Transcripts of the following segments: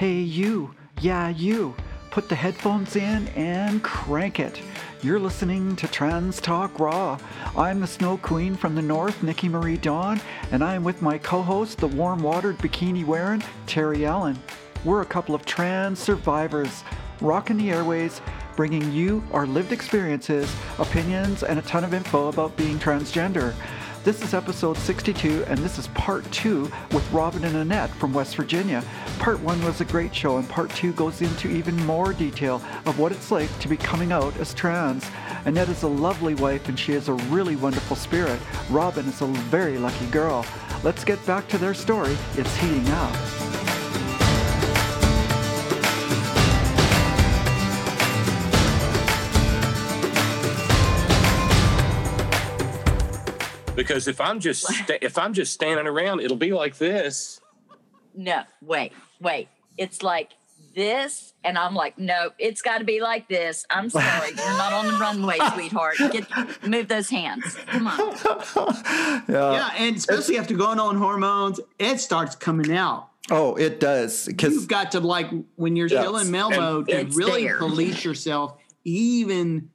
Hey, you. Yeah, you. Put the headphones in and crank it. You're listening to Trans Talk Raw. I'm the Snow Queen from the North, Nikki Marie Dawn, and I'm with my co host, the warm watered bikini wearing Terry Allen. We're a couple of trans survivors, rocking the airways, bringing you our lived experiences, opinions, and a ton of info about being transgender. This is episode 62, and this is part two with Robin and Annette from West Virginia. Part one was a great show, and part two goes into even more detail of what it's like to be coming out as trans. Annette is a lovely wife, and she is a really wonderful spirit. Robin is a very lucky girl. Let's get back to their story. It's heating up. Because if I'm just sta- if I'm just standing around, it'll be like this. No, wait, wait. It's like this, and I'm like, no, it's got to be like this. I'm sorry, you're not on the runway, sweetheart. Get move those hands. Come on. Yeah, yeah and especially after going on hormones, it starts coming out. Oh, it does. Because You've got to like when you're Yeah. still in male mode to it's really there. police yourself even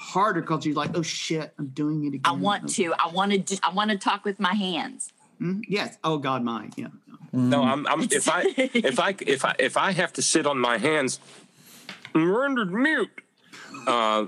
harder because you're like, oh shit, I'm doing it again. I want to. I want to. Do, I want to talk with my hands. Mhm. Yes. Oh God, mine. Yeah. No, I'm, I'm if I if I if I if I have to sit on my hands, I'm rendered mute. Uh,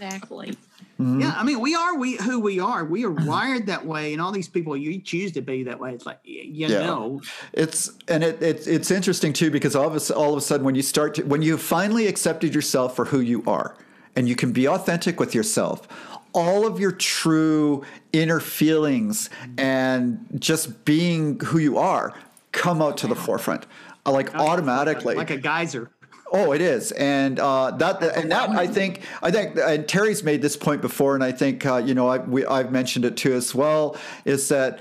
Exactly. Yeah. I mean, we are we who we are. We are wired that way, and all these people you choose to be that way. It's like y- you Yeah. know. It's and it, it's it's interesting too because all of a, all of a sudden when you start to, when you finally accepted yourself for who you are and you can be authentic with yourself, all of your true inner feelings and just being who you are come out to the forefront, uh, like automatically. like a geyser. Oh, it is, and uh, that and that I think I think and Terry's made this point before, and I think uh, you know I, we, I've mentioned it too as well. Is that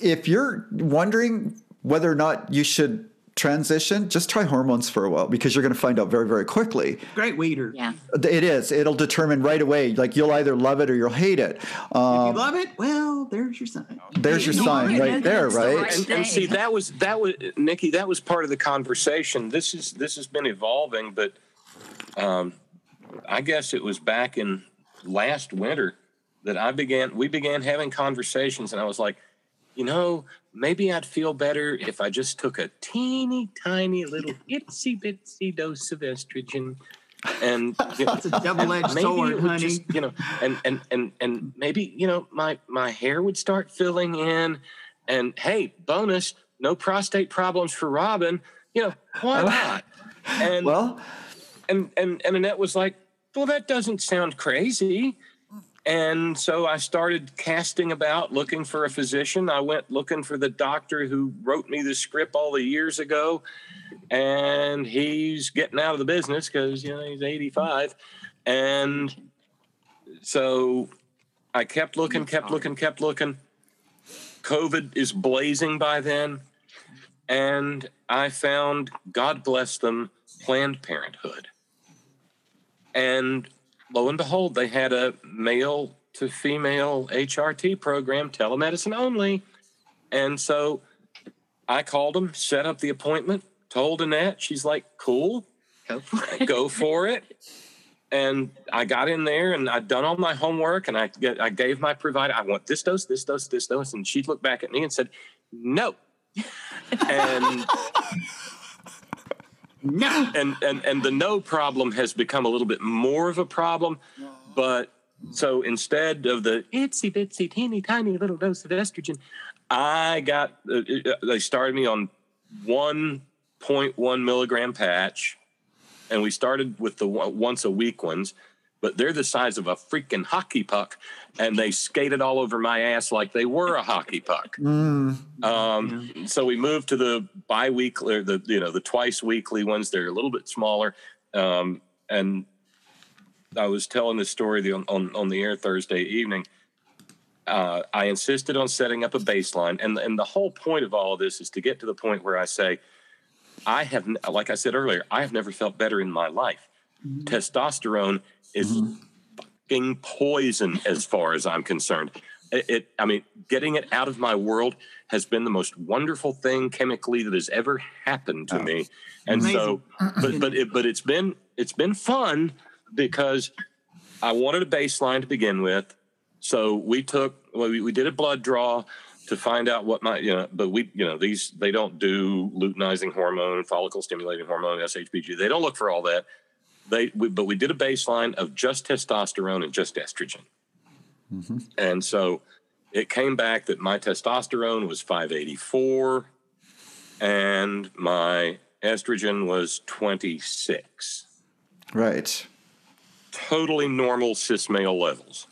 if you're wondering whether or not you should transition, just try hormones for a while because you're going to find out very very quickly. Great weeder. Yeah. It is. It'll determine right away. Like you'll either love it or you'll hate it. If Um, you love it, well, there's your sign. there's your You sign right there, right? right- and, and see that was that was Nikki. That was part of the conversation. This is this has been evolving, but um, I guess it was back in last winter that I began. We began having conversations, and I was like, you know, maybe I'd feel better if I just took a teeny tiny little itsy bitsy dose of estrogen. And you know, It's a double-edged maybe sword, honey. just, you know, and and and and maybe you know my my hair would start filling in, and hey, bonus, no prostate problems for Robin. You know, why not? And Well, and and and Annette was like, "Well, that doesn't sound crazy." And so I started casting about looking for a physician. I went looking for the doctor who wrote me the script all the years ago, and he's getting out of the business because you know he's 85. And so I kept looking, kept looking, kept looking. COVID is blazing by then, and I found, God bless them, Planned Parenthood. And lo and behold, they had a male to female HRT program, telemedicine only. And so I called them, set up the appointment, told Annette, she's like, cool, Go for it. go for it. And I got in there and I'd done all my homework and I get, I gave my provider, I want this dose, this dose, this dose. And she looked back at me and said, no. and No. and and and the no problem has become a little bit more of a problem but so instead of the itsy bitsy teeny tiny little dose of estrogen i got uh, uh, they started me on 1.1 milligram patch and we started with the once a week ones but they're the size of a freaking hockey puck and they skated all over my ass like they were a hockey puck mm, um, So we moved to the bi-weekly, or the you know the twice weekly ones. They're a little bit smaller. Um, and I was telling this story the, on on the air Thursday evening. Uh, I insisted on setting up a baseline, and and the whole point of all of this is to get to the point where I say, I have, like I said earlier, I have never felt better in my life. Testosterone is mm-hmm. fucking poison as far as I'm concerned. it, it I mean, getting it out of my world has been the most wonderful thing chemically that has ever happened to Oh. me. And so, but but it, but it's been it's been fun because I wanted a baseline to begin with. So we took well, we, we did a blood draw to find out what my you know, but we you know these they don't do luteinizing hormone, follicle stimulating hormone, SHBG. They don't look for all that. They we, but we did a baseline of just testosterone and just estrogen. And so it came back that my testosterone was 584 and my estrogen was 26. Right. Totally normal cis male levels.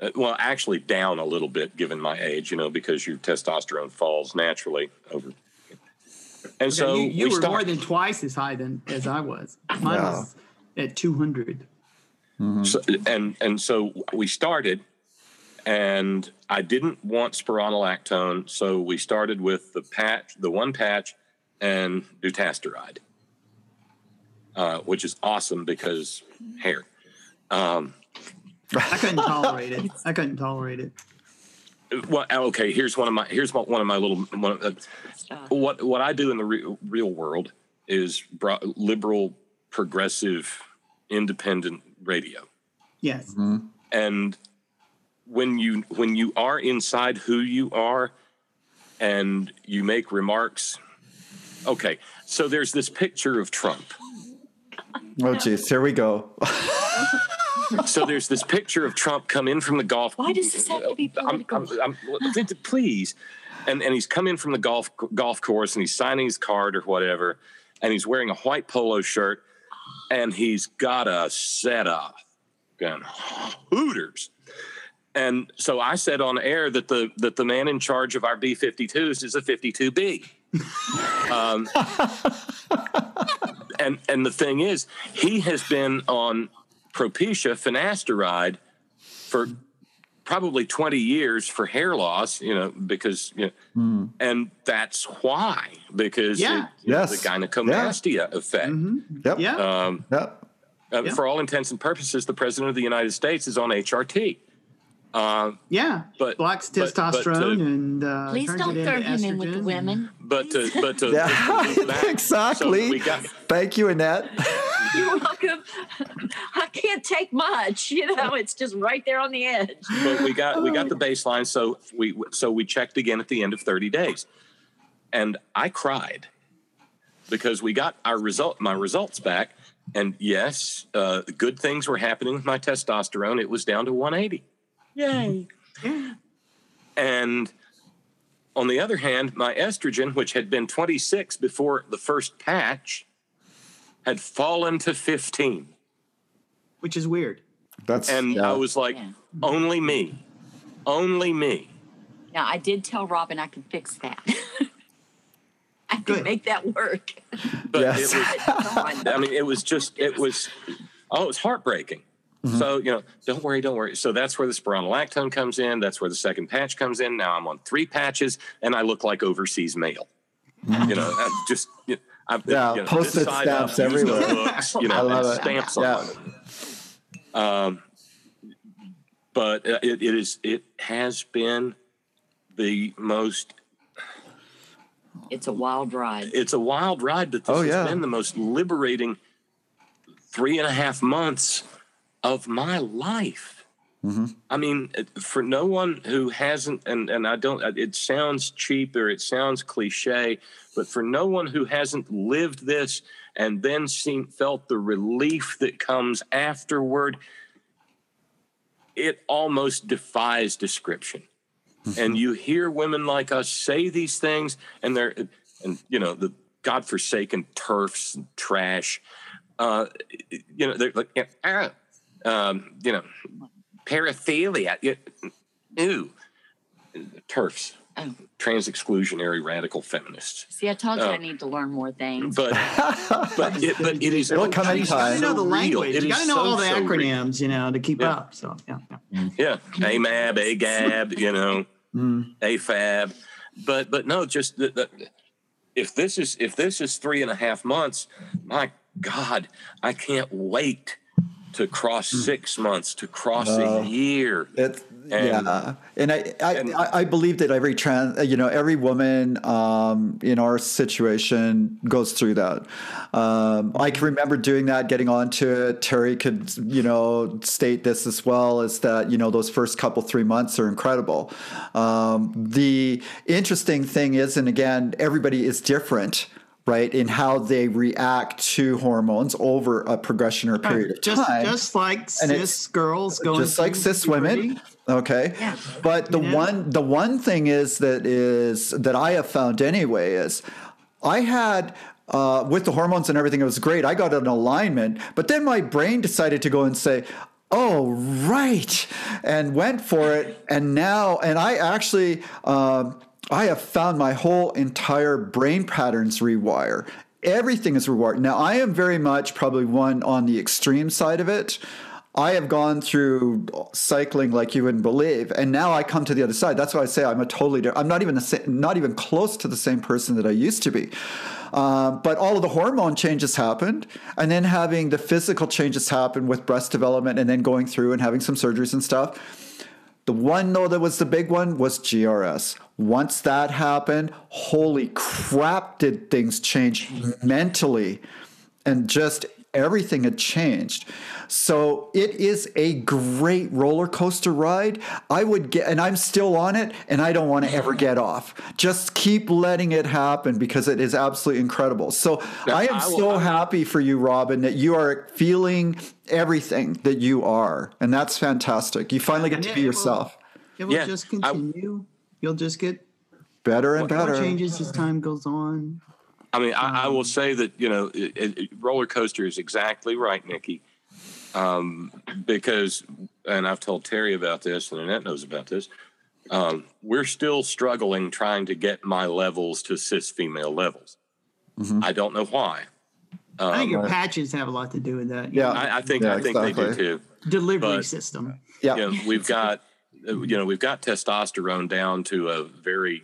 Uh, well, actually, down a little bit given my age, you know, because your testosterone falls naturally over. And so you, you we were more than twice as high than as I was. Mine Yeah. was at 200. So, and and so we started, and I didn't want spironolactone, so we started with the patch, the one patch, and dutasteride, uh, which is awesome because hair. Um, I couldn't tolerate it. I couldn't tolerate it. Well, okay. Here's one of my here's one one of my little one of, uh, what what I do in the re- real world is bro- liberal, progressive, independent radio. Yes. and when you when you are inside who you are and you make remarks okay so there's this picture of trump Oh, geez. Here we go. so there's this picture of trump come in from the golf Why does this have to be I'm, political? I'm, I'm, please and and he's come in from the golf golf course and he's signing his card or whatever and he's wearing a white polo shirt and he's got a set of gun hooters and so I said on air that the that the man in charge of our B52s is a 52B. um, and and the thing is, he has been on Propecia finasteride for probably 20 years for hair loss, you know, because you know, and that's why because Yeah. it- you know, Yes. the gynecomastia effect. Yep. Yeah. Um, Yep. uh, Yeah. For all intents and purposes, the president of the United States is on HRT. Uh, yeah. but- blocks but- but testosterone to- and uh, Please turns don't it throw into him in with the estrogen. women. but to, but to, Yeah, to back, exactly. So we got Thank you, Annette. You're welcome. I can't take much. You know, it's just right there on the edge. but we got we got the baseline. So we so we checked again at the end of 30 days, and I cried because we got our result my results back, and yes, uh, good things were happening with my testosterone. It was down to 180. Yay! And on the other hand, my estrogen, which had been 26 before the first patch, had fallen to 15. which is weird. That's And yeah. I was like, Yeah. only me, only me. Now, I did tell Robin I could fix that. I could Good. make that work. But Yes. it was, I mean, it was just, it was, oh, it was heartbreaking. So, you know, don't worry, don't worry. So that's where the spironolactone comes in. That's where the second patch comes in. Now I'm on three patches and I look like overseas mail. You know, I'm just, you know, I've, Yeah, you know, this post-it side up, stamps everywhere. books, you know, I love and it. stamps Yeah. on it. Um, but uh, it, it is, it has been the most It's a wild ride. it's a wild ride, but this Oh, has been the most liberating three and a half months of my life. Mm-hmm. I mean, for no one who hasn't, and, and I don't, it sounds cheap or it sounds cliche, but for no one who hasn't lived this and then seen, felt the relief that comes afterward, it almost defies description and you hear women like us say these things and they're and you know the godforsaken TERFs and trash uh you know they're like ah, um you know paraphilia yeah, ew TERFs Oh. trans exclusionary radical feminists See, I told you Oh. I need to learn more things. but but it, but it is It'll come in You got to know the language. It You got to know so, all the so real. acronyms, you know, to keep Yeah. up. So yeah, yeah. Yeah, AMAB, AGAB, you know, Mm. AFAB, but but no, just the, the, if this is if this is three and a half months, my God, I can't wait to cross six months, to cross Oh. a year. It's And- yeah, and I I, and- I I believe that every trans, you know, every woman um, in our situation goes through that. Um, I can remember doing that, getting onto it. Terry could, you know, state this as well is that you know those first couple three months are incredible. Um, the interesting thing is, and again, everybody is different. Right in how they react to hormones over a progression or period of just time. just like And cis girls going just like cis women. okay. Yeah. but the You know? one the one thing is that is that i have found anyway is i had uh, with the hormones and everything it was great. I got an alignment but then my brain decided to go and say oh right and went for it. And now and i actually um, i have found my whole entire brain patterns rewire everything is rewired now i am very much probably one on the extreme side of it I have gone through cycling like you wouldn't believe, and now I come to the other side. That's why I say I'm a totally different. I'm not even the same, not even close to the same person that I used to be. Um, but all of the hormone changes happened, and then having the physical changes happen with breast development, and then going through and having some surgeries and stuff. The one though that was the big one was GRS. Once that happened, holy crap, did things change mentally and just everything had changed. So it is a great roller coaster ride. I would get, and I'm still on it, and I don't want to ever get off. Just keep letting it happen because it is absolutely incredible. So Now, I am I will- so happy for you, Robin, that you are feeling everything that you are, and that's fantastic. You finally get to Yeah, be it will- yourself. It will Yeah, just I- continue. You'll just get Better and better. changes as time goes on. I mean, I, I Um, will say that you know, it, it, roller coaster is exactly right, Nikki. Um, because, and I've told Terry about this, and Annette knows about this. Um, we're still struggling trying to get my levels to cis female levels. Mm-hmm. I don't know why. I think your patches have a lot to do with that. Yeah. I, I think Yeah, I think they do too. delivery but- system. Yeah. You know, we've got uh, you know we've got testosterone down to a very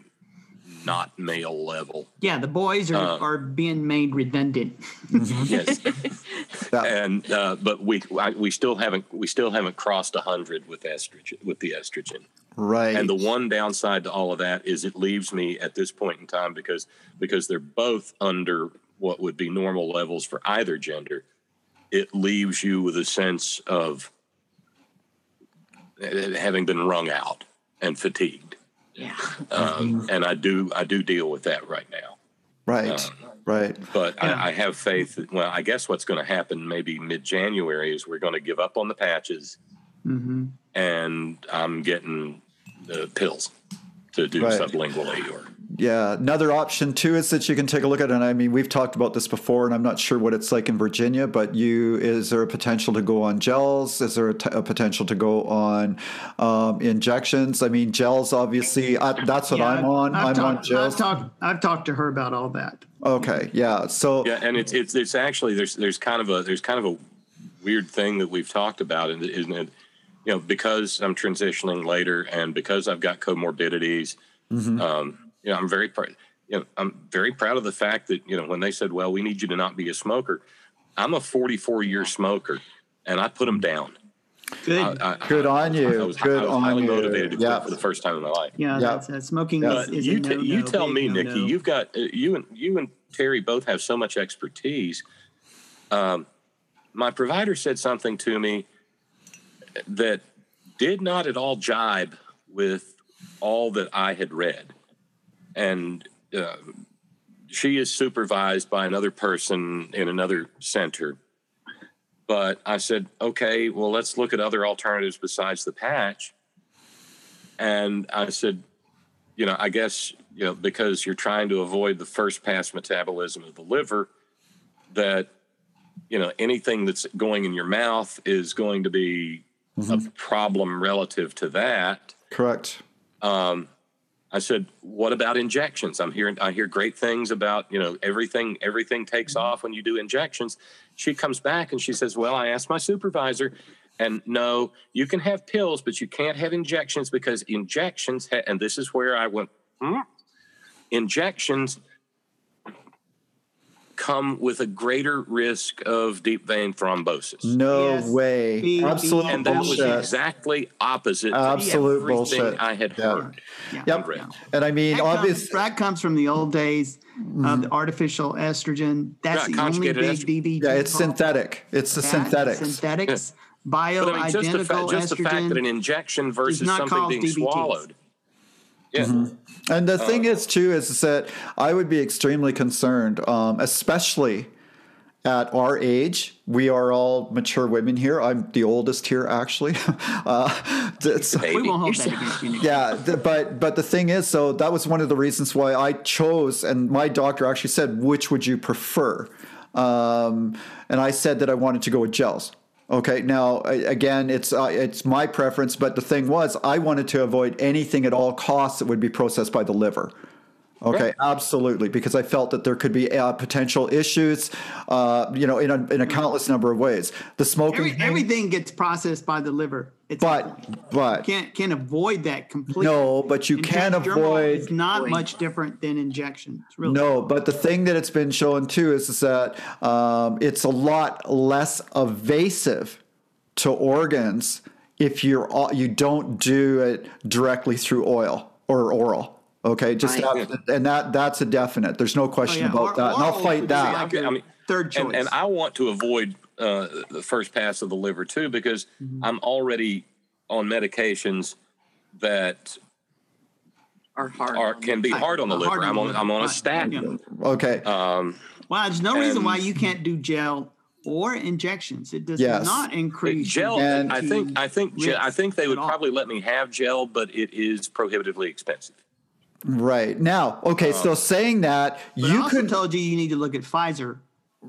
not male level. Yeah, the boys are, Uh, are being made redundant. Yes. And uh, but we I, we still haven't we still haven't crossed hundred with estrogen with the estrogen. Right. And the one downside to all of that is it leaves me at this point in time because because they're both under what would be normal levels for either gender. It leaves you with a sense of uh, having been wrung out and fatigued. Yeah. Um, and I do I do deal with that right now. right. right. But Yeah. I, I have faith that, well, I guess what's going to happen maybe mid January is we're going to give up on the patches hmm and I'm getting the pills to do Right. sublingually or Yeah, another option too is that you can take a look at it. And I mean, we've talked about this before, and I'm not sure what it's like in Virginia, but you is there a potential to go on gels? Is there a, t- a potential to go on um, injections? I mean, gels obviously. I, that's what I'm on. I've I'm talked, on gels. I've talked, I've talked to her about all that. okay, yeah. So yeah and it's it's it's actually there's there's kind of a there's kind of a weird thing that we've talked about and isn't it you know because i'm transitioning later and because i've got comorbidities mhm. um you know i'm very proud you know i'm very proud of the fact that you know when they said well we need you to not be a smoker i'm a 44 year smoker and i put them down Good. I, I, Good on you. I was, Good I was on highly you. motivated to quit Yeah. for the first time in my life yeah, yeah. that's uh, smoking Yeah. is, is you, a t- no-no, you tell me, no-no. Nikki, you've got uh, you and you and Terry both have so much expertise. Um, my provider said something to me that did not at all jibe with all that I had read, and uh, she is supervised by another person in another center. But I said, okay, well, let's look at other alternatives besides the patch. And I said, you know, I guess, you know, because you're trying to avoid the first pass metabolism of the liver, that, you know, anything that's going in your mouth is going to be a problem relative to that. correct. Um, I said, "What about injections? I'm hearing I hear great things about you know everything everything takes off when you do injections." She comes back and she says, "Well, I asked my supervisor, and no, you can have pills, but you can't have injections because injections." Ha-, and this is where I went. Hmm? Injections come with a greater risk of deep vein thrombosis. No Yes. way. Be- Absolute be- and that was exactly opposite to Absolute everything bullshit. I had Yeah. heard. Yeah. Yep. Right. And I mean, That comes, obviously, that comes from the old days of mm-hmm. the artificial estrogen. That's Yeah, the only conjugated big estrogen. DVT. yeah, it's problem. synthetic. It's the That, synthetics. Synthetics, But I mean, just the, fa- just the fact that an injection versus something being DVTs. swallowed. Yeah. And the Uh, thing is, too, is, is that I would be extremely concerned, um, especially at our age. We are all mature women here. I'm the oldest here, actually. uh, it's- we won't hold that against you. Yeah, the, but but the thing is, so that was one of the reasons why I chose, and my doctor actually said, which would you prefer? Um, and I said that I wanted to go with gels. Okay, now again, it's uh, it's my preference, but the thing was, I wanted to avoid anything at all costs that would be processed by the liver. Okay, Right. absolutely, because I felt that there could be uh, potential issues, uh, you know, in a, in a countless number of ways. The smoking, Every, everything gets processed by the liver. It's but but can't can't avoid that completely. no, but you can Injectable avoid It's not Avoid. much different than injection. Really No, but the thing that it's been shown too is, is that um, it's a lot less evasive to organs if you're you don't do it directly through oil or oral. Okay, just Right. have- and that that's a definite. There's no question Oh, yeah, about or- that, and I'll fight that. like I mean, third choice. And, and I want to avoid uh, the first pass of the liver too because Mm-hmm. I'm already on medications that are hard. are can be hard on the Hard liver. I'm on. I'm on a Right. statin. Okay, Um, well, there's no reason why you can't do gel or injections. It does Yes. not increase gel. And- I think I think ge- I think they would probably let me have gel, but it is prohibitively expensive. right now, okay. so saying that But I you also could told you you need to look at Pfizer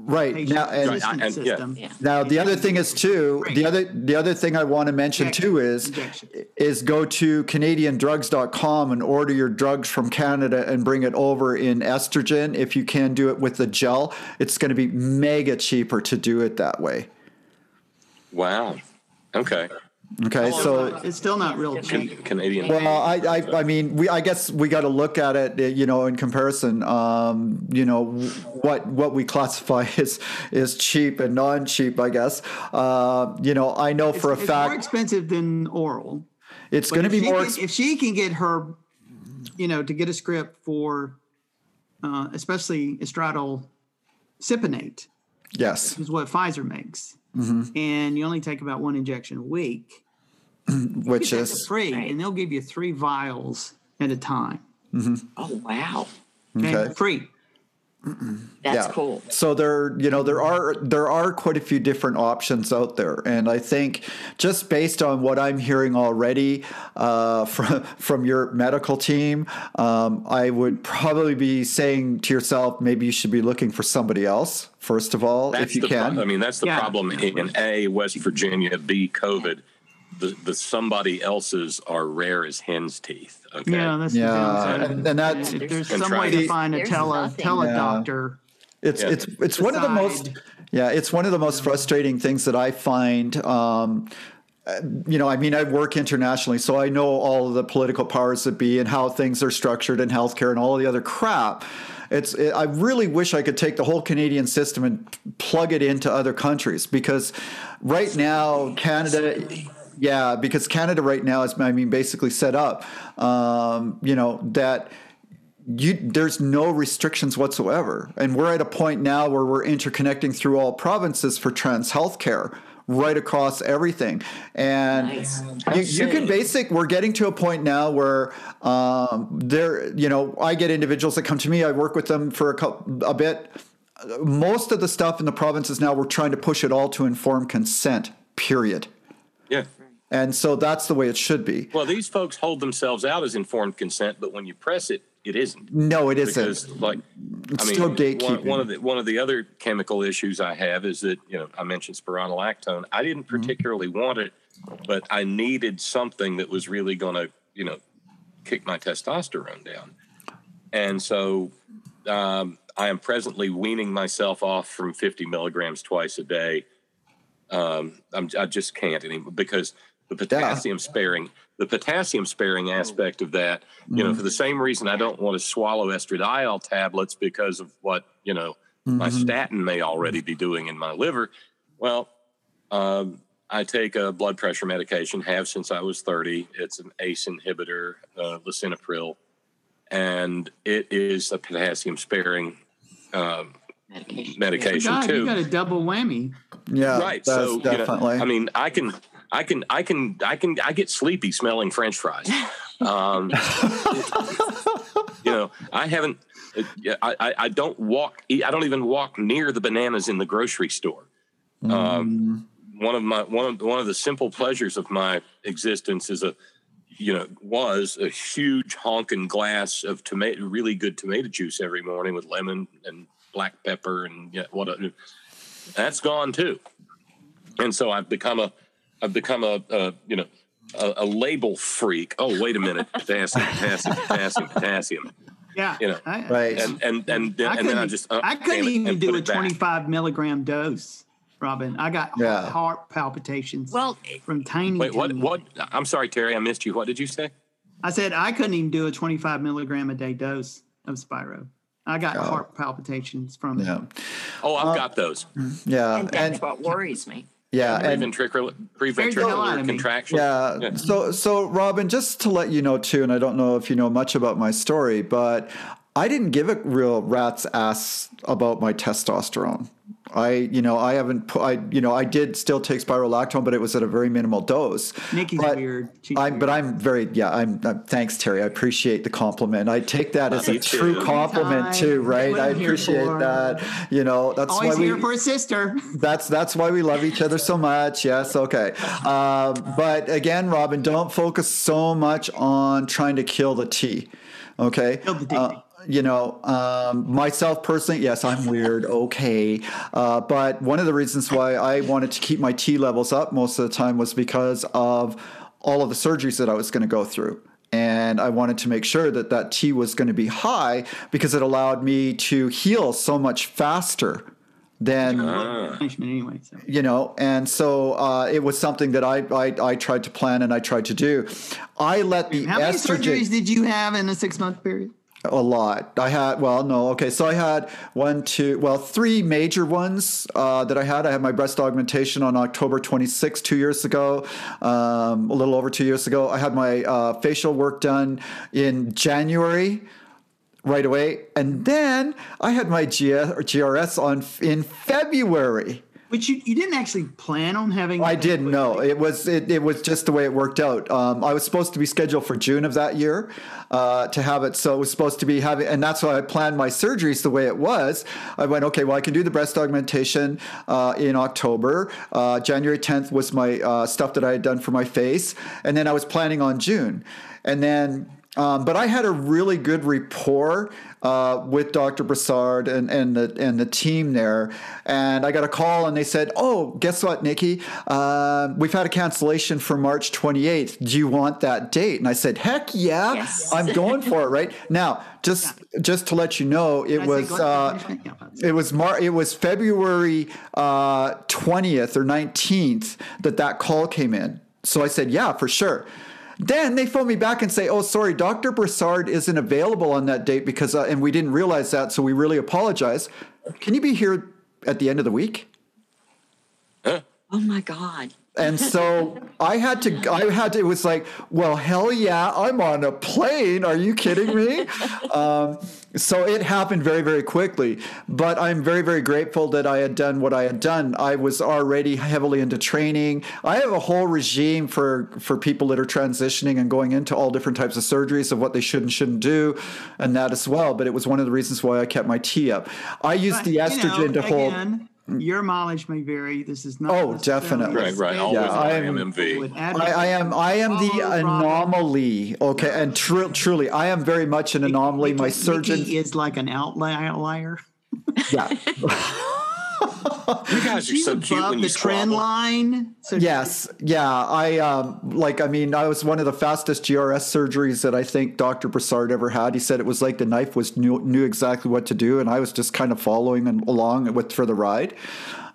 right patient now, and, assistance and- yeah. system. Yeah. Now the other thing is too the other the other thing I want to mention Injection. too is Injection. is go to canadiandrugs.com and order your drugs from Canada and bring it over in estrogen if you can do it with the gel it's going to be mega cheaper to do it that way Wow. Okay. Okay so it's still not real cheap. Canadian. well I, I I mean we I guess we got to look at it uh, you know in comparison um you know what what we classify as is cheap and non cheap I guess uh you know I know for it's, a it's more expensive than oral. it's going to be more can- ex- if she can get her, you know, to get a script for, uh, especially estradiol cypionate, yes is what Pfizer makes, Mm-hmm. and you only take about one injection a week. which is free, Right. and they'll give you three vials at a time. Oh wow, Okay, Okay. free. That's Yeah. cool. So there, you know, there are there are quite a few different options out there, and I think just based on what I'm hearing already uh, from from your medical team, um, I would probably be saying to yourself, maybe you should be looking for somebody else first of all, That's if you can. Pro- I mean, that's the Yeah. problem in A, West Virginia, B, COVID. The, the somebody else's are rare as hen's teeth. Okay. Yeah, that's the Yeah, downside. and, and that If there's some way to find a There's tele nothing. teledoctor. it's Yeah. it's it's one of the most Decide. yeah it's one of the most frustrating things that I find. Um, uh, you know, I mean, I work internationally, so I know all of the political powers that be and how things are structured in healthcare and all the other crap. It's. It, I really wish I could take the whole Canadian system and plug it into other countries because right now Canada. Yeah, because Canada right now is, I mean, basically set up. Um, you know that you there's no restrictions whatsoever and we're at a point now where we're interconnecting through all provinces for trans healthcare right across everything and Nice. you, you can basic we're getting to a point now where um, there you know i get individuals that come to me i work with them for a, couple, a bit most of the stuff in the provinces now we're trying to push it all to informed consent period Yeah. And so that's the way it should be Well, these folks hold themselves out as informed consent, but when you press it, it isn't. no it isn't Because, like, It's I mean, still one, gatekeeping. one of the one of the other chemical issues I have is that you know I mentioned spironolactone. I didn't Mm-hmm. particularly want it, but I needed something that was really going to you know kick my testosterone down, and so um, I am presently weaning myself off from 50 milligrams twice a day. Um, I'm, I just can't anymore because the potassium sparing, the potassium sparing aspect of that, you know, for the same reason I don't want to swallow estradiol tablets because of what, you know, my Mhm. statin may already be doing in my liver. Well, um, I take a blood pressure medication, have since I was 30. It's an ACE inhibitor, uh, lisinopril, and it is a potassium sparing um, Medication. medication God, too. you got a double whammy. Yeah, right. That's So you know. I mean, I can, I can, I can, I can, I get sleepy smelling French fries. Um, you know, I haven't. I, I, I don't walk. I don't even walk near the bananas in the grocery store. Mm. Um, one of my one of one of the simple pleasures of my existence is a, you know, was a huge honking glass of tomato, really good tomato juice every morning with lemon and black pepper and yeah, what. A, That's gone too, and so I've become a, I've become a, a you know, a, a label freak. Oh, wait a minute, potassium, potassium, potassium, potassium, Yeah. You know, I, right. and and and, I and then I couldn't- just uh, I couldn't even do a 25 milligram dose, Robin. I got Yeah. heart palpitations Well, from tiny. Wait, what? tiny- What? I'm sorry, Terry. I missed you. What did you say? I said I couldn't even do a 25 milligram a day dose of Spiro. I got Yeah. heart palpitations from it. yeah, Oh, I've Uh, got those. yeah, and that's and what worries me. Yeah, and Preventricular, Scared the hell out preventricular contraction. Yeah. Yeah. So, so Robin, just to let you know too, and I don't know if you know much about my story, but I didn't give a real rat's ass about my testosterone. I, you know, I haven't put, I, you know, I did still take spirolactone, but it was at a very minimal dose. Nikki's But weird. She's I'm, but. I'm very, yeah, I'm, uh, thanks, Terry. I appreciate the compliment. I take that as a Me too. true compliment Anytime. too, right? I appreciate that. You know, that's always why we, here for a sister. that's that's why we love each other so much. Yes, okay. Um, but again, Robin, don't focus so much on trying to kill the tea. Okay. Kill the T. Uh, you know, um, myself personally, yes, I'm weird. Okay, uh, but one of the reasons why I wanted to keep my T levels up most of the time was because of all of the surgeries that I was going to go through. And I wanted to make sure that that T was going to be high because it allowed me to heal so much faster anyway. So. you know and so uh, it was something that I, I i tried to plan and i tried to do i let the How many surgeries did you have in a six month period? A lot. I had well no okay so i had one two well three major ones uh, that i had. I had my breast augmentation on october 26 two years ago um, a little over two years ago. I had my uh, facial work done in january right away. And then i had my grs on in february Which you, you didn't actually plan on having. I didn't know. It was it, it was just the way it worked out. Um, I was supposed to be scheduled for June of that year uh, to have it, so it was supposed to be having, and that's why I planned my surgeries the way it was. I went, okay, well, I can do the breast augmentation uh, in October. Uh, January 10th was my uh, stuff that I had done for my face, and then I was planning on June, and then. Um, but I had a really good rapport uh, with Dr. Brassard and, and the and the team there, and I got a call and they said, "Oh, guess what, Nikki? Uh, we've had a cancellation for March 28th. Do you want that date?" And I said, "Heck yeah, Yes. I'm going for it." Right now, just just to let you know, it was. Uh? Yeah, it was Mar- It was February uh, twentieth or nineteenth that that call came in. So I said, "Yeah, for sure." Then they phone me back and say, "Oh, sorry, Doctor Brassard isn't available on that date because, uh, and we didn't realize that, so we really apologize. Can you be here at the end of the week?" Oh my God. And so I had to, I had to, it was like, well, hell yeah, I'm on a plane. Are you kidding me? um, so it happened very, very quickly. But I'm very, very grateful that I had done what I had done. I was already heavily into training. I have a whole regime for, for people that are transitioning and going into all different types of surgeries of what they should and shouldn't do, and that as well. But it was one of the reasons why I kept my T up. I used the You know, estrogen to hold. Again, Your mileage may vary. This is not. Oh, definitely. Right, right. Always Yeah, I am- MMV. I, I am I am the anomaly. Okay, and tru- truly, I am very much an anomaly. My surgeon, Nikki is like an outlier. yeah, You guys are She's so cute above when the you trend squabble. line. So yes, yeah. I um like. I mean, I was one of the fastest GRS surgeries that I think Dr. Brassard ever had. He said it was like the knife was knew, knew exactly what to do, and I was just kind of following and along with for the ride.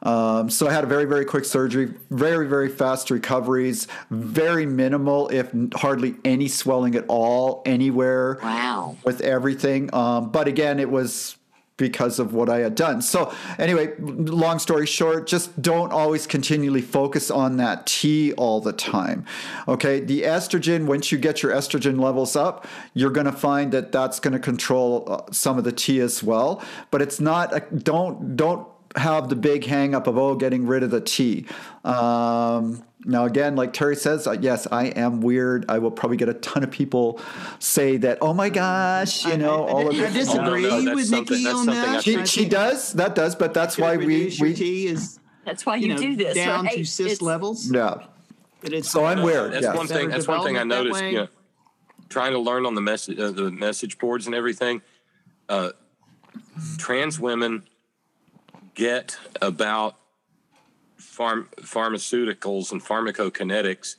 Um, so I had a very, very quick surgery, very, very fast recoveries, very minimal, if hardly any swelling at all anywhere. Wow. with everything. Um, but again, it was because of what I had done. So, anyway, long story short, just don't always continually focus on that T all the time. Okay, the estrogen, once you get your estrogen levels up, you're going to find that that's going to control uh, some of the T as well. But it's not, a, don't, don't have the big hang up of, oh, getting rid of the T. Um, now, again, like Terry says, uh, yes, I am weird. I will probably get a ton of people say that, oh my gosh, you know, I, I, all of this. I disagree Oh, no, that's with Nikki on that. She, she does, that does, but that's why we, we T is That's why you, you, know do this. down right? to cis It's- levels. yeah. But it's So I'm weird. That's yes. one thing. That's one thing I noticed. way. You know, trying to learn on the message, uh, the message boards and everything. Uh, trans women get about farm pharmaceuticals and pharmacokinetics.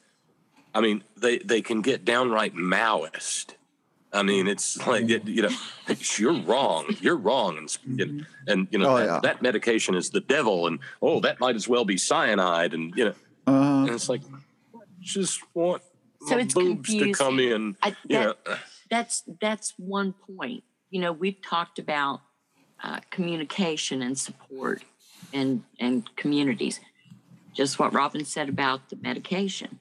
I mean, they they can get downright Maoist. I mean, it's like it, you know, you're wrong. You're wrong, and you know, and you know Oh, that, yeah. that medication is the devil, and oh, that might as well be cyanide, and you know, Uh, and it's like, just want So my it's boobs to come in. I, You know, that's that's one point. You know, we've talked about uh, communication and support and and communities. Just what Robin said about the medication.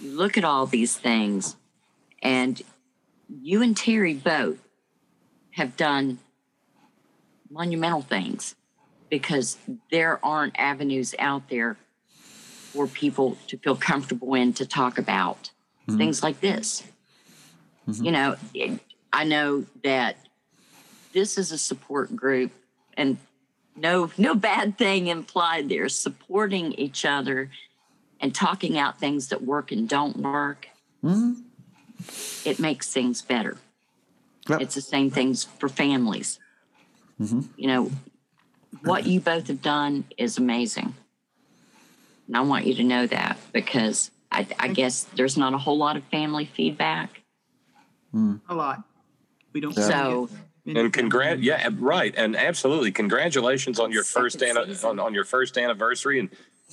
You look at all these things, and you and Terry both have done monumental things because there aren't avenues out there for people to feel comfortable in to talk about things like this. You know, I know that this is a support group and no no bad thing implied there. Supporting each other and talking out things that work and don't work hmm? it makes things better. Yep. it's the same things for families. Mm-hmm. You know what you both have done is amazing. And i want you to know that because i, I guess there's not a whole lot of family feedback. Hmm. A lot. We don't. so and congrat, yeah, right, and absolutely, congratulations on your first season. on, on your first anniversary and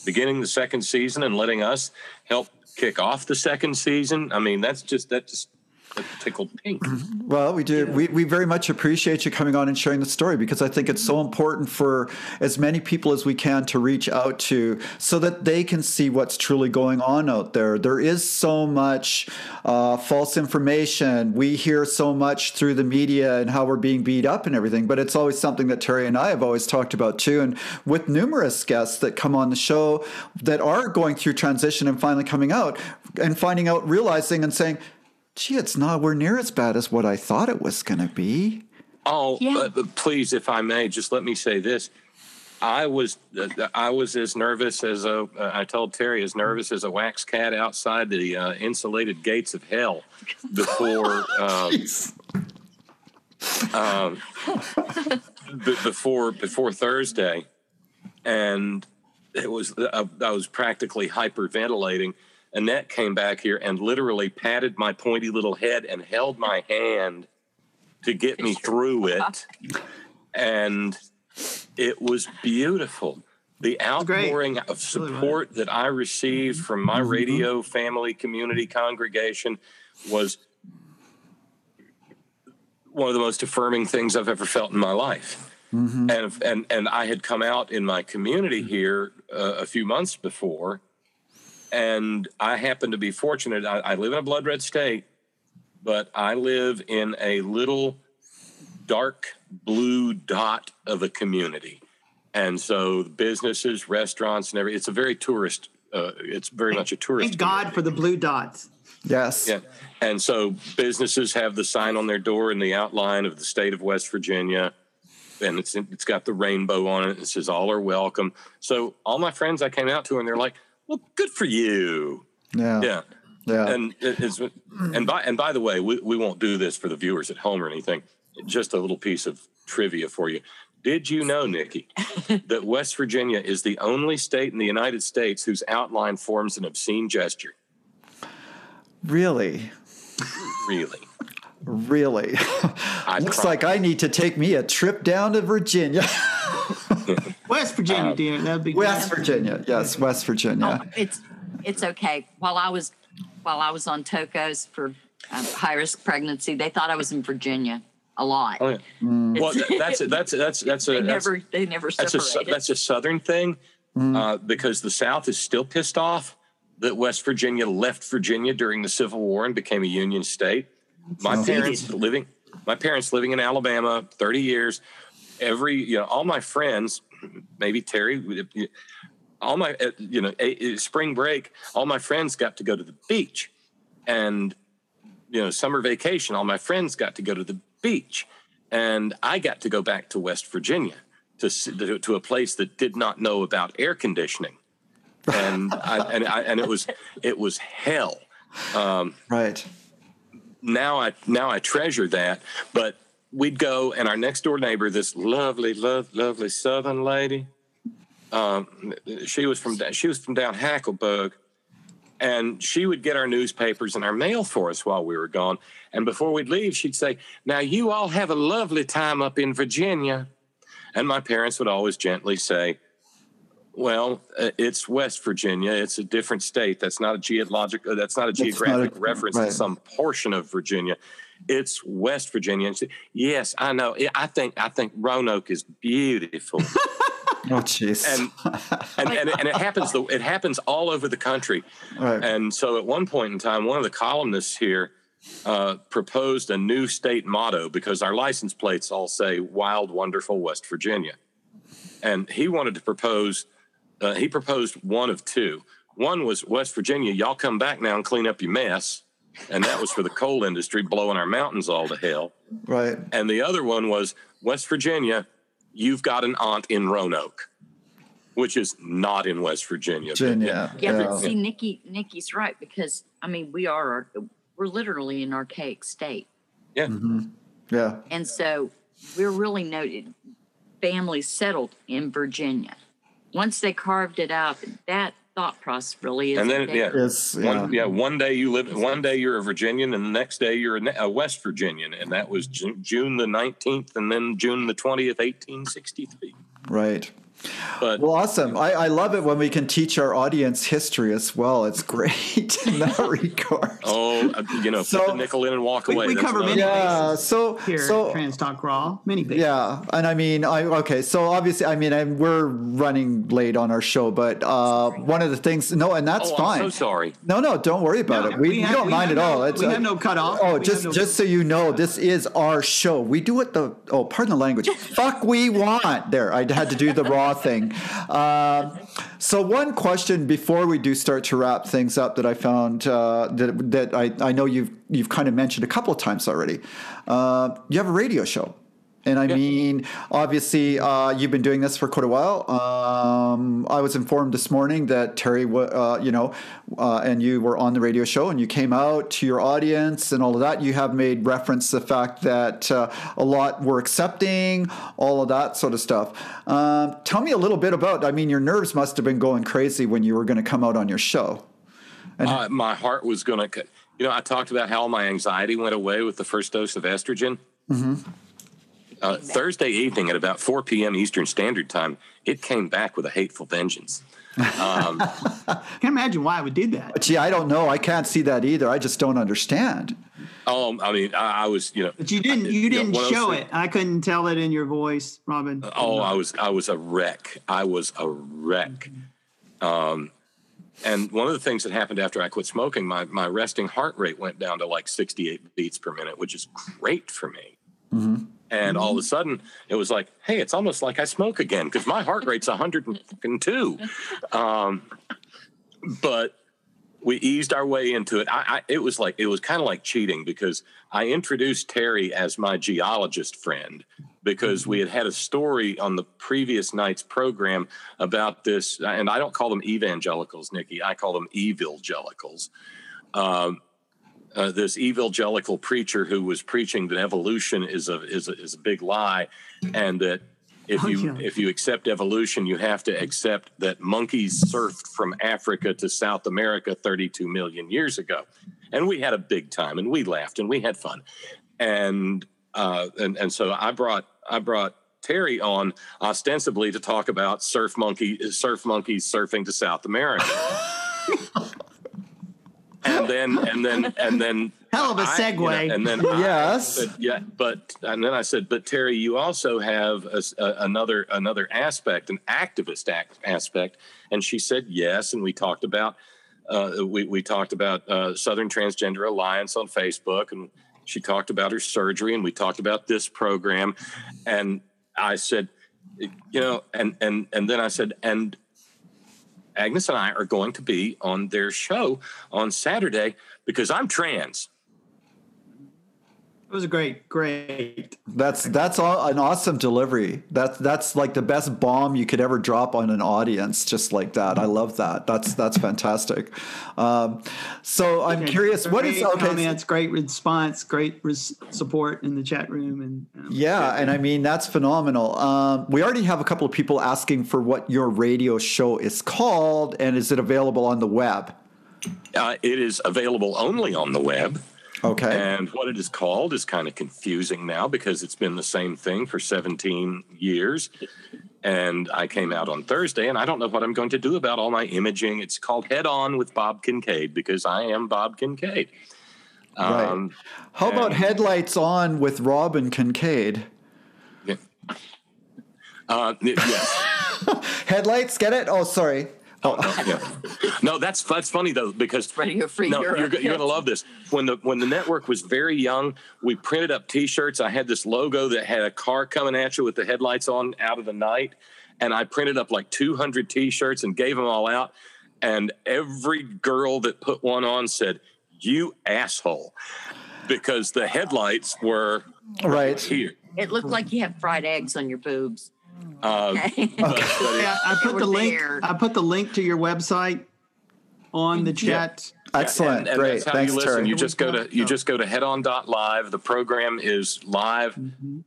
beginning the second season and letting us help kick off the second season. I mean, that's just that just pink. Well, we do. We, we very much appreciate you coming on and sharing the story because I think it's so important for as many people as we can to reach out to so that they can see what's truly going on out there. There is so much uh, false information. We hear so much through the media and how we're being beat up and everything, but it's always something that Terry and I have always talked about too. And with numerous guests that come on the show that are going through transition and finally coming out and finding out, realizing and saying, gee, it's nowhere near as bad as what I thought it was going to be. Oh, Yeah. but, but please, if I may, just let me say this. I was uh, I was as nervous as a uh, I told Terry as nervous as a wax cat outside the uh, insulated gates of hell before um, um, b- before before Thursday, and it was I, I was practically hyperventilating. Annette came back here and literally patted my pointy little head and held my hand to get me through it, and it was beautiful. The outpouring of support that I received from my radio family community congregation was one of the most affirming things I've ever felt in my life. And, and and I had come out in my community here uh, a few months before, and I happen to be fortunate. I, I live in a blood red state, but I live in a little dark blue dot of a community, and so businesses, restaurants, and every it's a very tourist. Uh, it's very much a tourist. Thank God community. for the blue dots. Yes. Yeah. And so businesses have the sign on their door in the outline of the state of West Virginia. And it's it's got the rainbow on it. It says all are welcome. So all my friends I came out to and they're like, Well, good for you. Yeah. Yeah. Yeah. And it's and by and by the way, we, we won't do this for the viewers at home or anything. Just a little piece of trivia for you. Did you know, Nikki, that West Virginia is the only state in the United States whose outline forms an obscene gesture? really? Really. Really? I Looks promise. like I need to take me a trip down to Virginia. West Virginia, Uh, dear. That'd be West good. Virginia. Yes, West Virginia. Oh, it's it's okay. While I was while I was on Tocos for um, high risk pregnancy, they thought I was in Virginia. a lot. Oh, yeah. Mm. Well, th- that's that's that's that's they a that's, never they never that's a that's a southern thing Mm. uh, because the South is still pissed off that West Virginia left Virginia during the Civil War and became a Union state. My Sounds- parents living my parents living in Alabama 30 years. Every you know all my friends, maybe Terry, all my uh, you know a, a spring break, all my friends got to go to the beach, and you know summer vacation, all my friends got to go to the beach, and I got to go back to West Virginia to to, to a place that did not know about air conditioning, and I, and I, and it was it was hell. Um, Right. now I now I treasure that. But we'd go, and our next door neighbor, this lovely, love, lovely Southern lady, um, she was from she was from down Hackleburg, and she would get our newspapers and our mail for us while we were gone. And before we'd leave, she'd say, "Now you all have a lovely time up in Virginia," and my parents would always gently say. Well, uh, it's West Virginia. It's a different state. That's not a geologic. Uh, that's not a not a- geographic reference right. to some portion of Virginia. It's West Virginia. And she- yes, I know. I think I think Roanoke is beautiful, Oh, jeez. and and, and, and it happens. The, it happens all over the country. right. And so, at one point in time, one of the columnists here uh, proposed a new state motto because our license plates all say "Wild, Wonderful West Virginia," and he wanted to propose. Uh, he proposed one of two. One was West Virginia, y'all come back now and clean up your mess, and that was for the coal industry blowing our mountains all to hell. right. And the other one was West Virginia, you've got an aunt in Roanoke, which is not in West Virginia. Virginia. yeah, but see, Nikki Nikki's right because I mean we are we're literally an archaic state, Yeah. Mhm. Yeah. and so we're really noted families settled in Virginia. Once they carved it up, that thought process really is. And then, yeah. It's yeah. One, yeah, one day you live, one day you're a Virginian, and the next day you're a, West Virginian, and that was June the nineteenth, and then June the twentieth, eighteen sixty-three. Right. But Well, awesome. I, I love it when we can teach our audience history as well. It's great in that regard. oh, you know, So- put the nickel in and walk We- away. we That's cover many Yeah. So here so at Trans Talk Raw. Many big. Yeah, and I mean, I okay. So obviously, I mean, I'm, we're running late on our show, but uh, one of the things, no, and that's Oh, fine. I'm so sorry. No, no, don't worry about No, it. We, we, have- don't mind have at all. It's we have no cutoff. Oh, We just no- just so you know, this is our show. We do what the oh, pardon the language. fuck, we want. There, I had to do the raw thing. Um, so one question before we do start to wrap things up that I found uh, that that I, I know you've you've kind of mentioned a couple of times already. Uh, you have a radio show. And I mean, obviously, uh, you've been doing this for quite a while. Um, I was informed this morning that Terry, uh, you know, uh, and you were on the radio show, and you came out to your audience and all of that. You have made reference to the fact that uh, a lot were accepting all of that sort of stuff. Um, tell me a little bit about. I mean, your nerves must have been going crazy when you were going to come out on your show. Uh, my heart was going to, you know, I talked about how my anxiety went away with the first dose of estrogen. Uh, Thursday evening at about 4 p.m. Eastern Standard Time, it came back with a hateful vengeance. Um, I can't imagine why I would do that. Gee, I don't know. I can't see that either. I just don't understand. oh, I mean, I, I was, you know, But you didn't. You Yeah, didn't one of those show it. I couldn't tell it in your voice, Robin. Oh, I was I was a wreck. I was a wreck. Um, and one of the things that happened after I quit smoking, my my resting heart rate went down to like 68 beats per minute, which is great for me. And all of a sudden, it was like, hey, it's almost like I smoke again because my heart rate's 102. Um, but we eased our way into it. I, I it was like it was kind of like cheating because I introduced Terry as my geologist friend because we had had a story on the previous night's program about this, and I don't call them evangelicals, Nikki. I call them evilgelicals. Um, uh, this evangelical preacher who was preaching that evolution is a is a, is a big lie, and that if Oh, you if you accept evolution, you have to accept that monkeys surfed from Africa to South America 32 million years ago, and we had a big time, and we laughed and we had fun, and uh, and and so I brought I brought Terry on ostensibly to talk about surf monkey surf monkeys surfing to South America. and and then and then and then Hell of a I- you know, segue. and then I Yes. said, yeah, but and then I said, but Terry, you also have a s- a- another another aspect, an activist act, aspect, and she said yes, and we talked about uh, we we talked about uh, Southern Transgender Alliance on Facebook, and she talked about her surgery, and we talked about this program, and I said, you know, and and and then I said, and Agnes and I are going to be on their show on Saturday because I'm trans. It was a great, great. That's that's all, an awesome delivery. That's that's like the best bomb you could ever drop on an audience, just like that. I love that. That's that's fantastic. Um, so I'm curious, what is Great okay? comments? Great response. Great res- support in the chat room, and um, Yeah, and I mean that's phenomenal. Um, we already have a couple of people asking for what your radio show is called, and is it available on the web? Uh, it is available only on the web. Okay. And what it is called is kind of confusing now because it's been the same thing for 17 years. And I came out on Thursday and I don't know what I'm going to do about all my imaging. It's called Head On with Bob Kincaid because I am Bob Kincaid. Right. Um, How about headlights on with Robin Kincaid? yeah. Uh, yes. Headlights, get it? Oh, sorry. Oh, no, yeah. no, that's that's funny though because Radio Free no, Europe. you're, you're gonna love this. When the when the network was very young, we printed up T-shirts. I had this logo that had a car coming at you with the headlights on out of the night, and I printed up like 200 T-shirts and gave them all out. And every girl that put one on said, "You asshole," because the headlights were Right. here. It looked like you have fried eggs on your boobs. Uh, Okay. but- but Yeah, I put the link. there. I put the link to your website on the chat. Excellent. And, and Great. that's how Thanks, you listen. Terry. You just go to you just go to headon.live. The program is live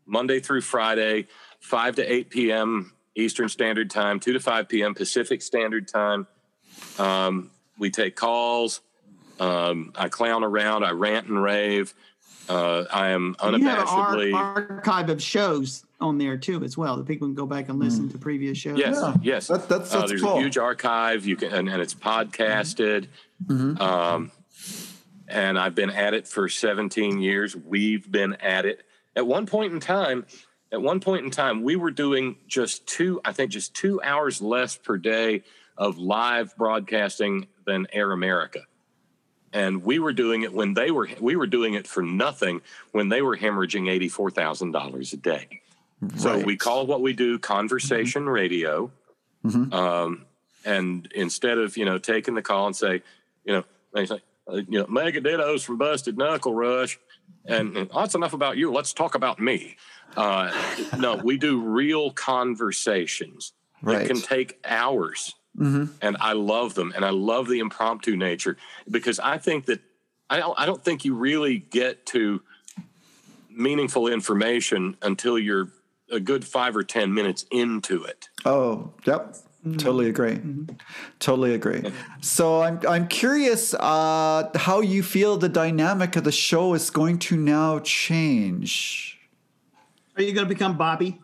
Monday through Friday, five to eight p.m. Eastern Standard Time, two to five p.m. Pacific Standard Time. Um, we take calls. Um, I clown around. I rant and rave. Uh, I am You have an unabashedly archive of shows on there too, as well. That people can go back and listen to previous shows. Yes, Yeah. yes. That- that's- uh, there's cool. a huge archive. You can and, and it's podcasted. Mm-hmm. Um, and I've been at it for 17 years. We've been at it. At one point in time, at one point in time, we were doing just two, I think, just two hours less per day of live broadcasting than Air America. And we were doing it when they were we were doing it for nothing when they were hemorrhaging eighty four thousand dollars a day. So Right. we call what we do conversation radio. Mhm. Um, and instead of you know taking the call and say, you know, say, uh, you know, Mega Dittos from Busted Knuckle Rush, and, and "Oh, that's enough about you. Let's talk about me. Uh, no, we do real conversations that can take hours, Mhm. and I love them, and I love the impromptu nature because I think that I don't, I don't think you really get to meaningful information until you're a good five or ten minutes into it. Oh, yep. Totally agree. Totally agree. So I'm I'm curious uh, how you feel the dynamic of the show is going to now change. Are you going to become Bobby?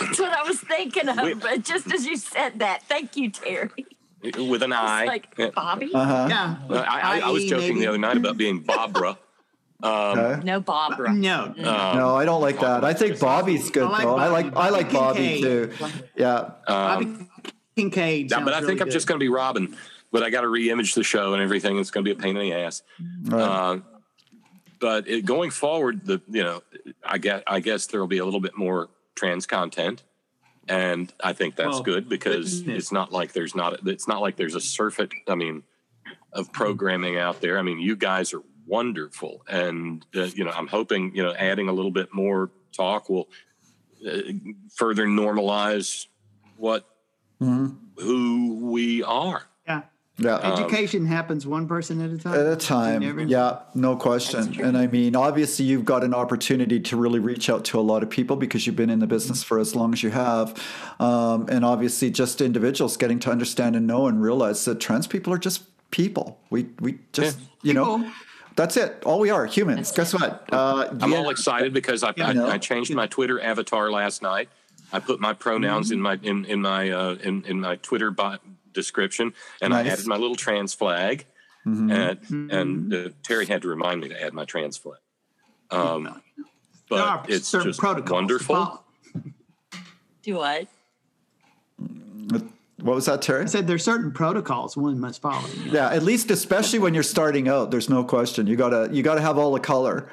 That's what I was thinking of. We- but just as you said that, thank you, Terry. with an I. It's like Bobby. Uh-huh. Yeah. I, I, I was joking maybe. the other night about being Barbara. Um, Okay. no Barbara. No. um, No, I don't like that. I think Bobby's good I like though. I Bobby. like I like Bobby Bobby too. Yeah. Bobby um, Kincaid. yeah, but I think really I'm just going to be Robin. But I got to re-image the show and everything. It's going to be a pain in the ass. Right. Uh, but it, going forward, the you know, I guess I guess there will be a little bit more trans content, and I think that's Well, good because goodness. it's not like there's not it's not like there's a surfeit. I mean, of programming out there. I mean, you guys are wonderful, and uh, you know, I'm hoping you know adding a little bit more talk will uh, further normalize what Mhm. who we are. Yeah. Yeah. Um, Education happens one person at a time. At a time, never- yeah, no question. And I mean, obviously, you've got an opportunity to really reach out to a lot of people because you've been in the business for as long as you have, um, and obviously, just individuals getting to understand and know and realize that trans people are just people. We we just you know. People. That's it. All we are humans. Guess what? Uh, I'm yeah. all excited because I, Yeah. I, No. I changed my Twitter avatar last night. I put my pronouns in my in in my uh, in in my Twitter bot description, and I added my little trans flag. and Mhm. and uh, Terry had to remind me to add my trans flag. Um, but it's certain just protocols to wonderful. Do what? What was that, Terry? I said there's certain protocols one must follow. you know. Yeah, at least especially when you're starting out, there's no question. You gotta you gotta have all the color.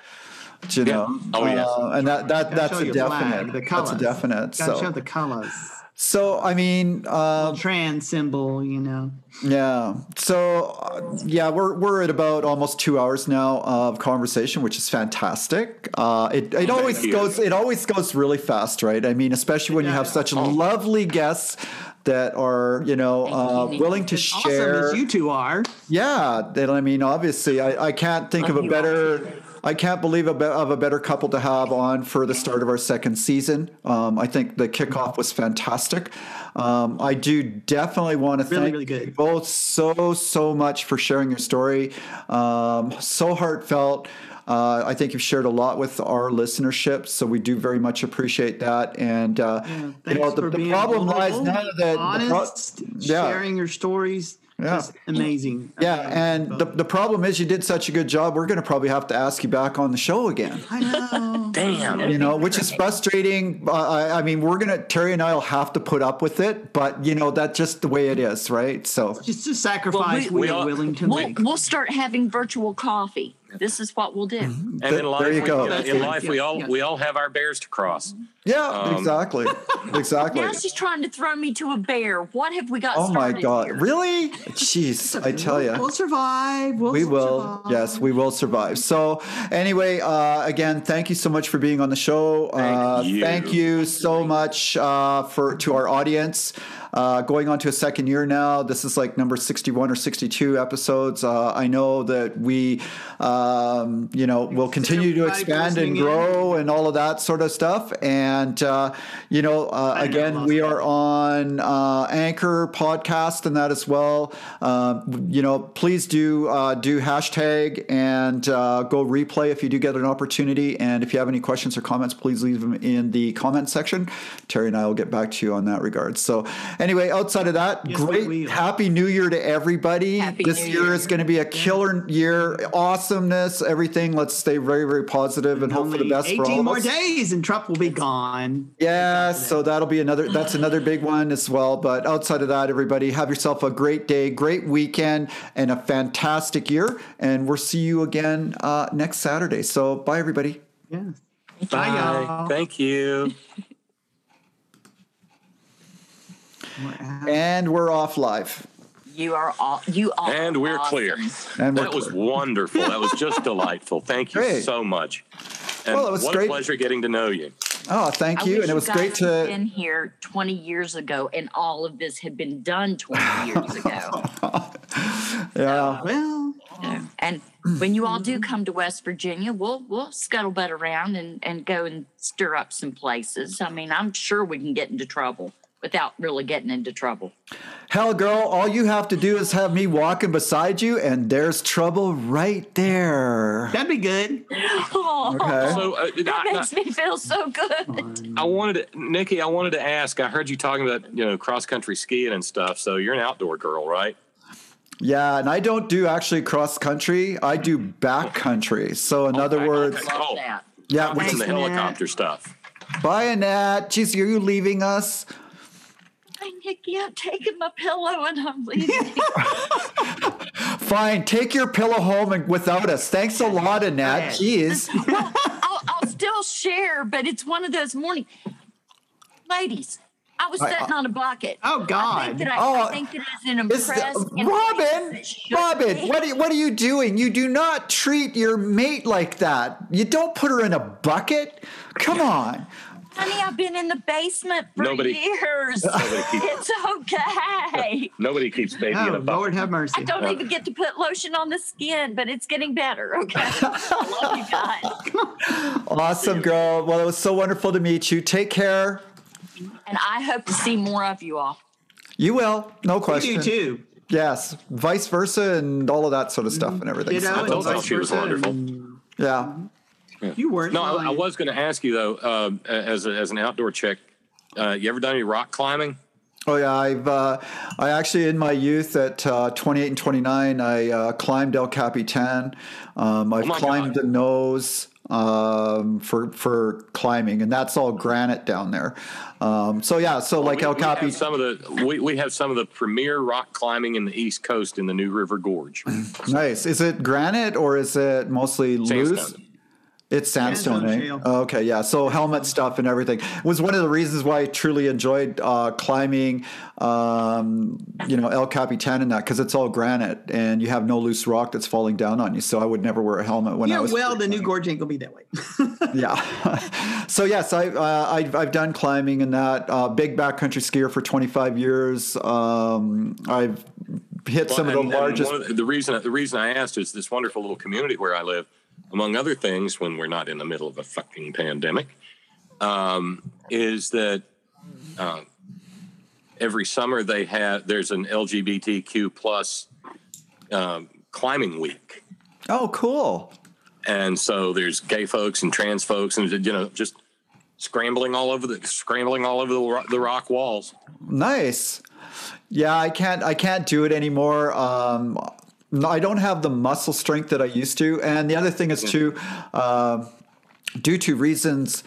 You Yeah. know, Oh, yes. Uh, and that that that's a definite. flag, the that's a colors. definite. Gotta show So the colors. so I mean, um, Trans symbol, you know. yeah. So uh, yeah, we're we're at about almost two hours now of conversation, which is fantastic. Uh, it it always you. goes it always goes really fast, right? I mean, especially when you have such lovely guests that are you know uh, willing to Awesome share. as you two are. Yeah, then I mean, obviously, I, I can't think of a you better. I can't believe a be- of a better couple to have on for the start of our second season. Um, I think the kickoff was fantastic. Um, I do definitely want to Really, thank really good. you both so so much for sharing your story. Um, so heartfelt. Uh, I think you've shared a lot with our listenership, so we do very much appreciate that. And uh, Yeah, you know, the, the problem lies vulnerable, none of that. the pro- honest, Yeah. sharing your stories. Yeah. Just amazing. Yeah, Amazing. and the, the problem is you did such a good job. We're going to probably have to ask you back on the show again. I know. Damn. You know, which is frustrating. Uh, I, I mean, we're gonna Terry and I'll have to put up with it, but you know that's just the way it is, right? So Just a sacrifice we- we, we are willing to We'll, make. we'll start having virtual coffee. This is what we'll do. And There- in life, there you we, go. uh, in it. life, we all yes. we all have our bears to cross. Yeah, Um, exactly, exactly. Now she's trying to throw me to a bear. What have we got Oh my God, here? really? Jeez, I tell you. We'll survive. We'll we will survive. yes we will survive so anyway uh, again thank you so much for being on the show uh, you. thank you so much uh, for to our audience uh, going on to a second year now this is like number 61 or 62 episodes uh, i know that we um, you know will continue to expand and listening in. grow and all of that sort of stuff and uh, you know uh, again we are on uh, Anchor podcast and that as well. Uh, you know, please do uh, do hashtag and uh, go replay if you do get an opportunity. And if you have any questions or comments, please leave them in the comment section. Terry and I will get back to you on that regard. So, anyway, outside of that, Yes, great, will. happy New Year to everybody. Happy this year Year. is going to be a killer year. Awesomeness, everything. Let's stay very, very positive and hope for the best for 18 all of more us. days and Trump will be gone. Yeah, so that'll be another. That's another big one as well. But outside of that, everybody have yourself a great day, great weekend, and a fantastic year. And we'll see you again uh, next Saturday. So bye, everybody. Yeah. Bye. y'all. Thank you. And we're off live. You are all you are And we're awesome. clear. And we're That was wonderful. That was just delightful. Thank you Great. so much. And Well, it was what great. a pleasure getting to know you. Oh, thank I you. And it was guys great to. been here 20 years ago, and all of this had been done 20 years ago. Yeah. Well, you know. And hmm. when you all do come to West Virginia, we'll we'll scuttlebutt around and and go and stir up some places. I mean, I'm sure we can get into trouble without really getting into trouble. Hell, girl, all you have to do is have me walking beside you, and there's trouble right there. that'd be good. Oh, Okay. So uh, that I, makes me feel so good. I wanted to, Nikki, I wanted to ask. I heard you talking about you know cross country skiing and stuff. So you're an outdoor girl, right? Yeah, and I don't do actually cross country. I do back country. So, in other words, Oh. yeah, What's which in is the Thanks, Annette. helicopter stuff? Bye, Annette. Geez, are you leaving us? Hey, Nikki, I'm taking my pillow and I'm leaving. Fine, take your pillow home and without us. Thanks a lot, Annette. Right. Jeez. I'll, I'll still share, but it's one of those morning. Ladies, I was I- sitting on a bucket. Oh, I God. think that I, Oh, I think that as an impressed uh, in Robin, ways that should Robin, be. what are, what are you doing? You do not treat your mate like that. You don't put her in a bucket. Come on. Honey, I've been in the basement for Nobody- years. Nobody keeps- it's okay. Nobody keeps baby in Oh, a bucket. Lord have mercy. I don't uh, even get to put lotion on the skin, but it's getting better. Okay, I love you guys, Awesome, girl. Well, it was so wonderful to meet you. Take care. and I hope to see more of you all. You will. No question. You too. Yes. Vice versa and all of that sort of stuff mm-hmm. and everything. Ditto So- I and told her vice she was versa, wonderful. and yeah. You weren't. No, I, I was going to ask you though, um, as a, as an outdoor chick, uh, you ever done any rock climbing? Oh yeah, I've uh, I actually in my youth at uh, 28 and 29, I uh, climbed El Capitan. Um, I've Oh climbed God. the nose um, for for climbing, and that's all granite down there. Um, so yeah, so like we, El we Capitan. some of the we, we have some of the premier rock climbing in the East Coast in the New River Gorge. Nice. Is it granite or is it mostly loose? Sandstone. It's sandstone, Sandstone eh? shale. Oh, okay, yeah. So helmet stuff and everything was one of the reasons why I truly enjoyed uh, climbing, um, you know, El Capitan and that because it's all granite and you have no loose rock that's falling down on you. So I would never wear a helmet when I Yeah, was. well, the new gorge ain't gonna be that way. yeah. so yes, I, uh, I've, I've done climbing and that. Uh, big backcountry skier for 25 years. Um, I've hit some Well, of the largest. one of the, the reason the reason I asked is this wonderful little community where I live, among other things, when we're not in the middle of a fucking pandemic, um, is that uh, every summer they have there's an LGBTQ plus um, climbing week, oh, cool. and so there's gay folks and trans folks, and you know just scrambling all over the scrambling all over the, ro- the rock walls. Nice. Yeah, I can't. I can't do it anymore. Um, I don't have the muscle strength that I used to. And the other thing is too, uh, due to reasons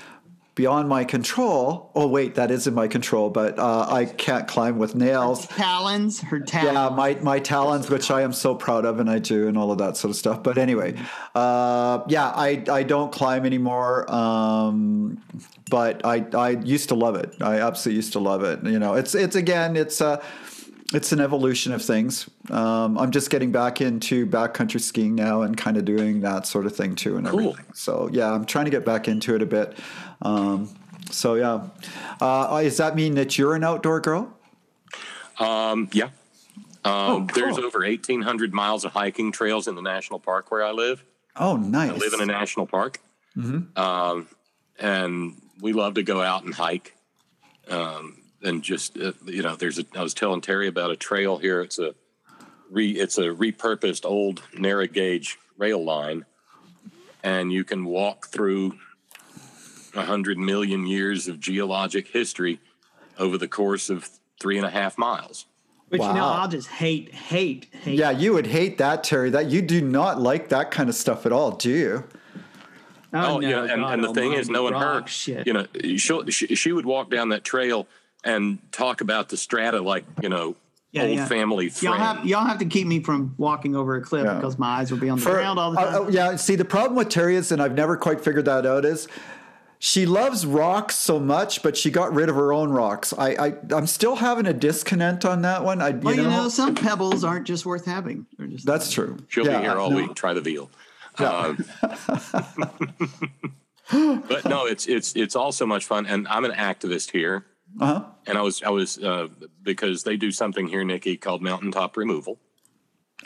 beyond my control. Oh wait, that is in my control, but uh, I can't climb with nails. talons, her talons. Yeah, my my talons, which I am so proud of, and I do, and all of that sort of stuff. But anyway, uh, yeah, I I don't climb anymore. Um, but I I used to love it. I absolutely used to love it. You know, it's it's again, it's uh it's an evolution of things. Um, I'm just getting back into backcountry skiing now and kind of doing that sort of thing too, and Cool. everything. So yeah, I'm trying to get back into it a bit. Um, so yeah, uh, does that mean that you're an outdoor girl? Um, yeah. Um, Oh, cool. There's over 1,800 miles of hiking trails in the national park where I live. Oh, nice. I live in a national park, um, and we love to go out and hike. Um, and just uh, you know, there's a. I was telling Terry about a trail here. It's a re. It's a repurposed old narrow gauge rail line, and you can walk through a hundred million years of geologic history over the course of three and a half miles. Which you know, I'll just hate, hate, hate. Yeah, you would hate that, Terry. That you do not like that kind of stuff at all, do you? Oh, no, yeah, and, God and the thing is, almighty, knowing her, shit. you know, she'll, she, she would walk down that trail and talk about the strata like you know, Yeah, old yeah. family Y'all friend. have y'all have to keep me from walking over a cliff Yeah. because my eyes will be on the For- ground all the uh, time. uh, yeah, see, the problem with Terry is, and I've never quite figured that out, is she loves rocks so much, but she got rid of her own rocks. I, I I'm still having a disconnect on that one. I, you, well, know, you know, some pebbles aren't just worth having. They're just that's true. She'll Yeah, be here all no. week. Try the veal. Um, but no, it's it's it's all so much fun, and I'm an activist here, Uh-huh. and I was I was uh, because they do something here, Nikki, called mountaintop removal.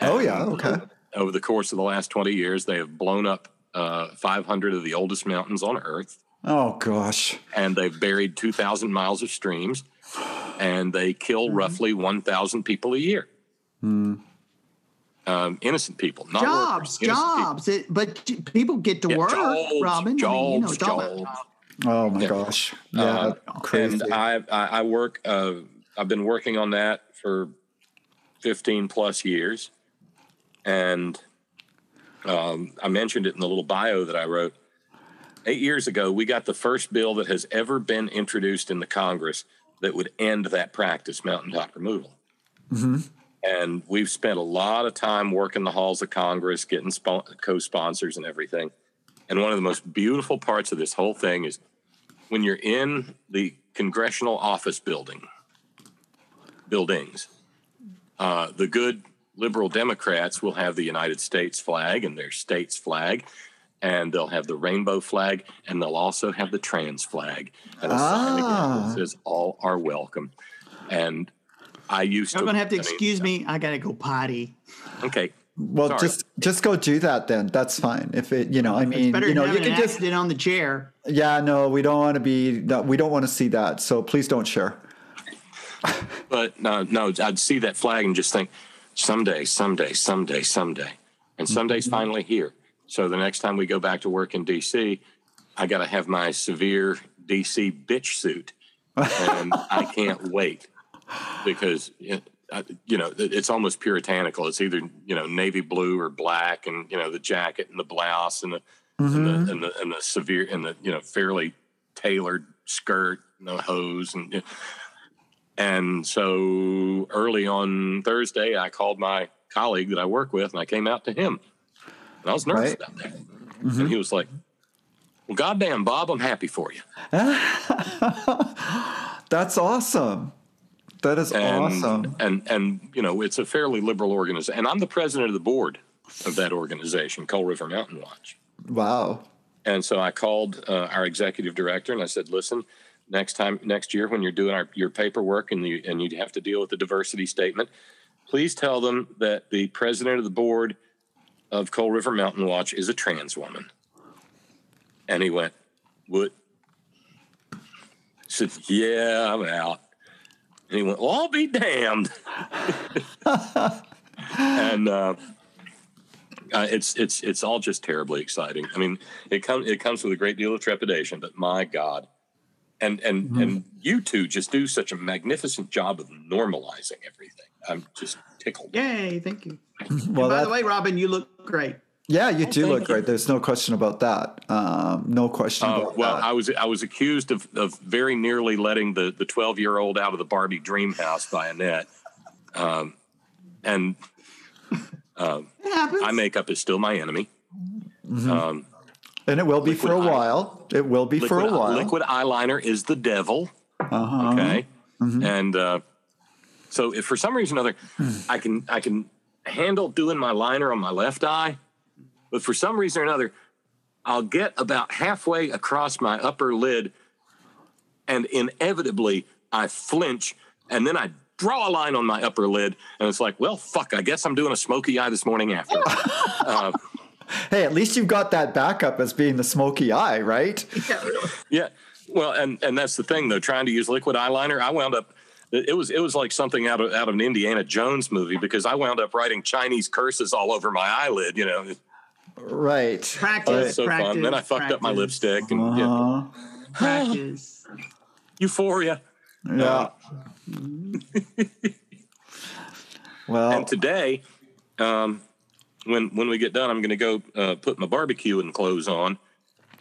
Oh yeah, okay. Over the course of the last 20 years, they have blown up uh, 500 of the oldest mountains on Earth. Oh gosh. and they've buried 2,000 miles of streams, and they kill Mm-hmm. roughly 1,000 people a year. Hmm. Um, innocent people, not jobs, workers, innocent people. jobs. It, but people get to Yeah, work, jobs, Robin. I mean, you know, jobs, it's all about jobs. Oh my Yeah. gosh. Yeah, Uh, crazy. And I, I, work. Uh, I've been working on that for 15 plus years, and um, I mentioned it in the little bio that I wrote. Eight years ago, we got the first bill that has ever been introduced in the Congress that would end that practice, mountaintop removal. And we've spent a lot of time working the halls of Congress, getting spo- co-sponsors and everything. And one of the most beautiful parts of this whole thing is when you're in the congressional office building buildings uh, the good liberal democrats will have the united states flag and their state's flag and they'll have the rainbow flag and they'll also have the trans flag and a sign again Ah. that says all are welcome and i used You're to gonna have to I mean, excuse me. I gotta go potty. okay well, sorry. just just go do that then. That's fine. If it, you know, I mean, you know, you can just accident on the chair. Yeah, no, we don't want to be. No, we don't want to see that. So please don't share. But no, no, I'd see that flag and just think, someday, someday, someday, someday, and someday's Mm-hmm. finally here. So the next time we go back to work in DC, I got to have my severe DC bitch suit, and I can't wait. because it, you know it's almost puritanical. It's either you know navy blue or black, and you know the jacket and the blouse and the and, the, mm-hmm. and the and the severe and the you know fairly tailored skirt and the hose and and so early on Thursday, I called my colleague that I work with, and I came out to him, and I was nervous Right. about that, mm-hmm. and he was like. Well, goddamn, Bob, I'm happy for you. That's awesome. That is and awesome. and and you know it's a fairly liberal organization. And i'm the president of the board of that organization coal river mountain watch. Wow. and so i called uh, our executive director and i said listen next time next year when you're doing our, your paperwork and you and you have to deal with the diversity statement please tell them that the president of the board of coal river mountain watch is a trans woman. And he went what? I said yeah i'm out and he went, Well, I'll be damned. and uh, uh, it's it's it's all just terribly exciting. I mean, it comes it comes with a great deal of trepidation, but my God. And and and you two just do such a magnificent job of normalizing everything. I'm just tickled. Yay! Thank you. Well, By the way, Robin, you look great. Yeah, you do thank look great. There's no question about that. Um, no question Uh, about well, that. I was I was accused of, of very nearly letting the the twelve year old out of the Barbie dream house by Annette, um, and um, It eye makeup is still my enemy. Um, and it will be for a liquid eye- while. It will be for a liquid, while. liquid eyeliner is the devil. Uh-huh. Okay, and uh, so if for some reason or other I can I can handle doing my liner on my left eye, but for some reason or another, I'll get about halfway across my upper lid, and inevitably I flinch, and then I draw a line on my upper lid, and it's like, well, fuck, I guess I'm doing a smoky eye this morning after. uh, Hey, at least you've got that backup as being the smoky eye, right? Yeah. Yeah. Well, and and that's the thing though. Trying to use liquid eyeliner, I wound up. It was it was like something out of out of an Indiana Jones movie because I wound up writing Chinese curses all over my eyelid. You know, it Right. was Practice. so practice, fun. Then I fucked up my lipstick and yeah, Uh-huh. Practice. euphoria. Yeah. well, And today, um, when when we get done, I'm going to go uh, put my barbecue and clothes on.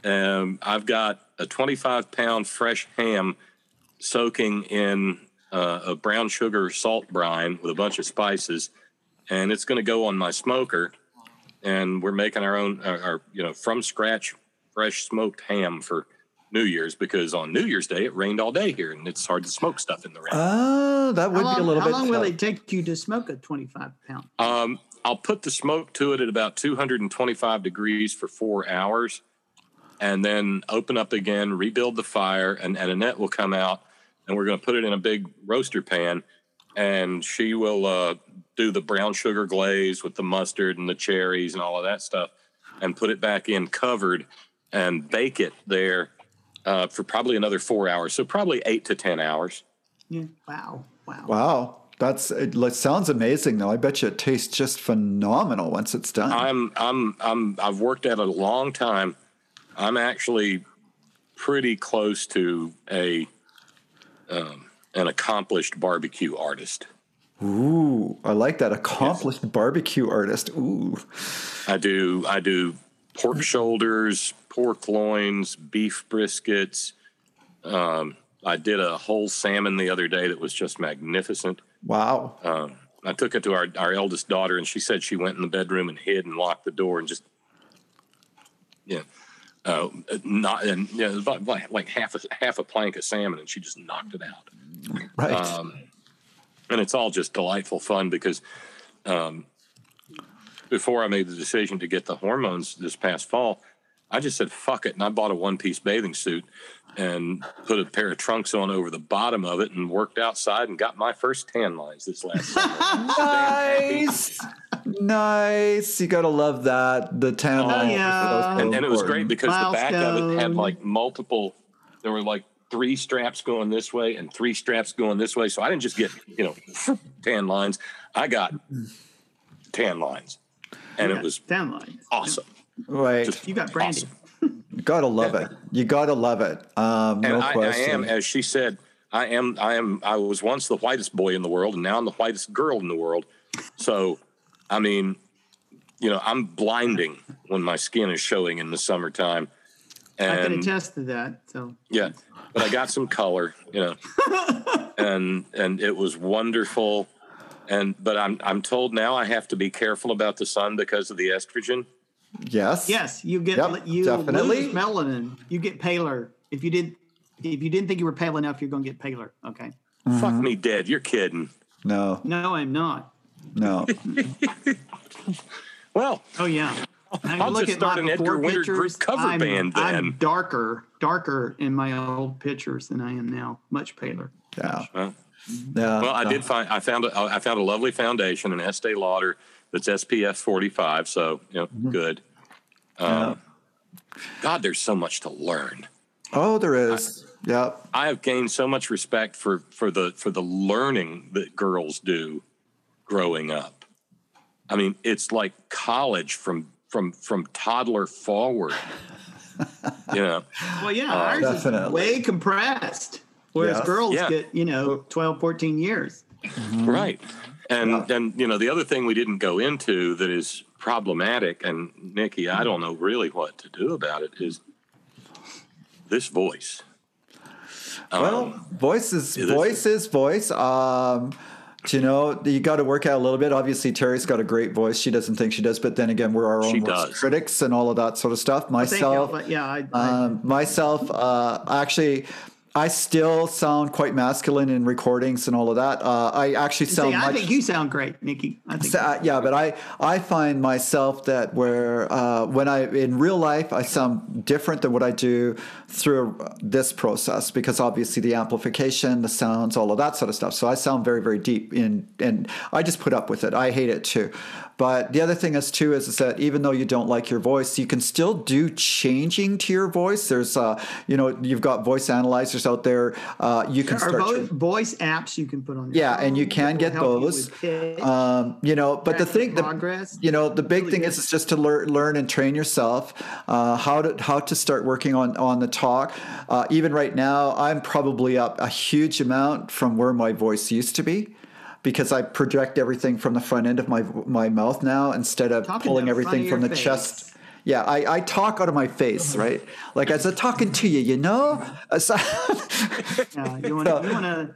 Um, I've got a 25 pound fresh ham soaking in uh, a brown sugar salt brine with a bunch of spices, and it's going to go on my smoker. And we're making our own, our, our you know, from scratch, fresh smoked ham for New Year's because on New Year's Day it rained all day here, and it's hard to smoke stuff in the rain. uh, that would How be a long, little how bit. long will it take you to smoke a 25 pound? Um, I'll put the smoke to it at about 225 degrees for four hours, and then open up again, rebuild the fire, and, and Annette will come out, and we're going to put it in a big roaster pan, and she will uh, do the brown sugar glaze with the mustard and the cherries and all of that stuff, and put it back in covered, and bake it there uh, for probably another four hours, so probably eight to ten hours. Yeah. Wow. Wow. Wow. That's it sounds amazing though. I bet you it tastes just phenomenal once it's done. I'm I'm I'm I've worked at it a long time. I'm actually pretty close to a um, an accomplished barbecue artist. Ooh, I like that accomplished barbecue artist. Ooh. I do I do pork shoulders, pork loins, beef briskets. Um, I did a whole salmon the other day that was just magnificent. Wow. Um, I took it to our, our eldest daughter, and she said she went in the bedroom and hid and locked the door and just, yeah, uh, not and yeah, it was about like, like half a half a plank of salmon, and she just knocked it out. Right. Um, and it's all just delightful fun because um, before I made the decision to get the hormones this past fall, I just said fuck it, and I bought a one piece bathing suit and put a pair of trunks on over the bottom of it and worked outside and got my first tan lines this last nice. nice. You got to love that. The tan Oh, line. yeah. and, and it was great important. because the back of it had like multiple there were like three straps going this way and three straps going this way so i didn't just get you know tan lines i got tan lines and Yeah, it was down lines. awesome Right. Just You got branding. awesome. You gotta love it. You gotta love it. Um, and no I, I question. am as she said I am I am I was once the whitest boy in the world, and now I'm the whitest girl in the world. So, I mean, you know, I'm blinding when my skin is showing in the summertime. I can And attest to that. So yeah, but I got some color, you know, and and it was wonderful. And but I'm I'm told now I have to be careful about the sun because of the estrogen. Yes. yes, you get Yep, you definitely. lose melanin. You get paler. If you didn't if you didn't think you were pale enough, you're going to get paler. Okay. Mm-hmm. Fuck me dead. You're kidding. No. No, I'm not. No. Well, Oh yeah. Now, I'll look just start an Edgar before Winter group cover I'm, band I'm then. darker, darker in my old pictures than I am now. Much paler. Yeah. Well, Yeah. well, I no. did find I found a, I found a lovely foundation, an Estee Lauder that's SPF 45. So you know, Mm-hmm. good. Um, God, there's so much to learn. Oh, there is. Yep. I have gained so much respect for for the for the learning that girls do growing up. I mean, it's like college from from from toddler forward. you know, Well, yeah, Uh, ours definitely. is way compressed, whereas Yes. girls Yeah. get, you know, 12, 14 years. right? And Yeah. and you know, the other thing we didn't go into that is problematic, and Nikki, I don't know really what to do about it. Is this voice? Um, Well, voice is it is- voice is voice. Um, you know, you got to work out a little bit. Obviously, Terry's got a great voice. She doesn't think she does, but then again, we're our own worst critics and all of that sort of stuff. Thank you, Myself, but yeah, I, I, um, myself, uh, actually, I still sound quite masculine in recordings and all of that. Uh, I actually sound see, I much. think you sound great, Nikki. I think So, uh, yeah, but I I find myself that where uh, when I in real life I sound different than what I do through this process because obviously the amplification, the sounds, all of that sort of stuff. So I sound very very deep in, and I just put up with it. I hate it too. But the other thing is too is, is that even though you don't like your voice, you can still do changing to your voice. There's uh you know you've got voice analyzers out there. Uh, you can Are start. cha- voice apps you can put on. your yeah, and you can get help you those. Um, you know, but the thing, the, progress. you know, the big Really thing good. is, is just to learn, learn and train yourself uh, how to how to start working on on the talk. Uh, even right now, I'm probably up a huge amount from where my voice used to be. Because I project everything from the front end of my my mouth now instead of Talking pulling to the front everything of from the your chest. Yeah, I, I talk out of my face, right? Like as I'm talking to you, you know. So- Yeah, you want So- to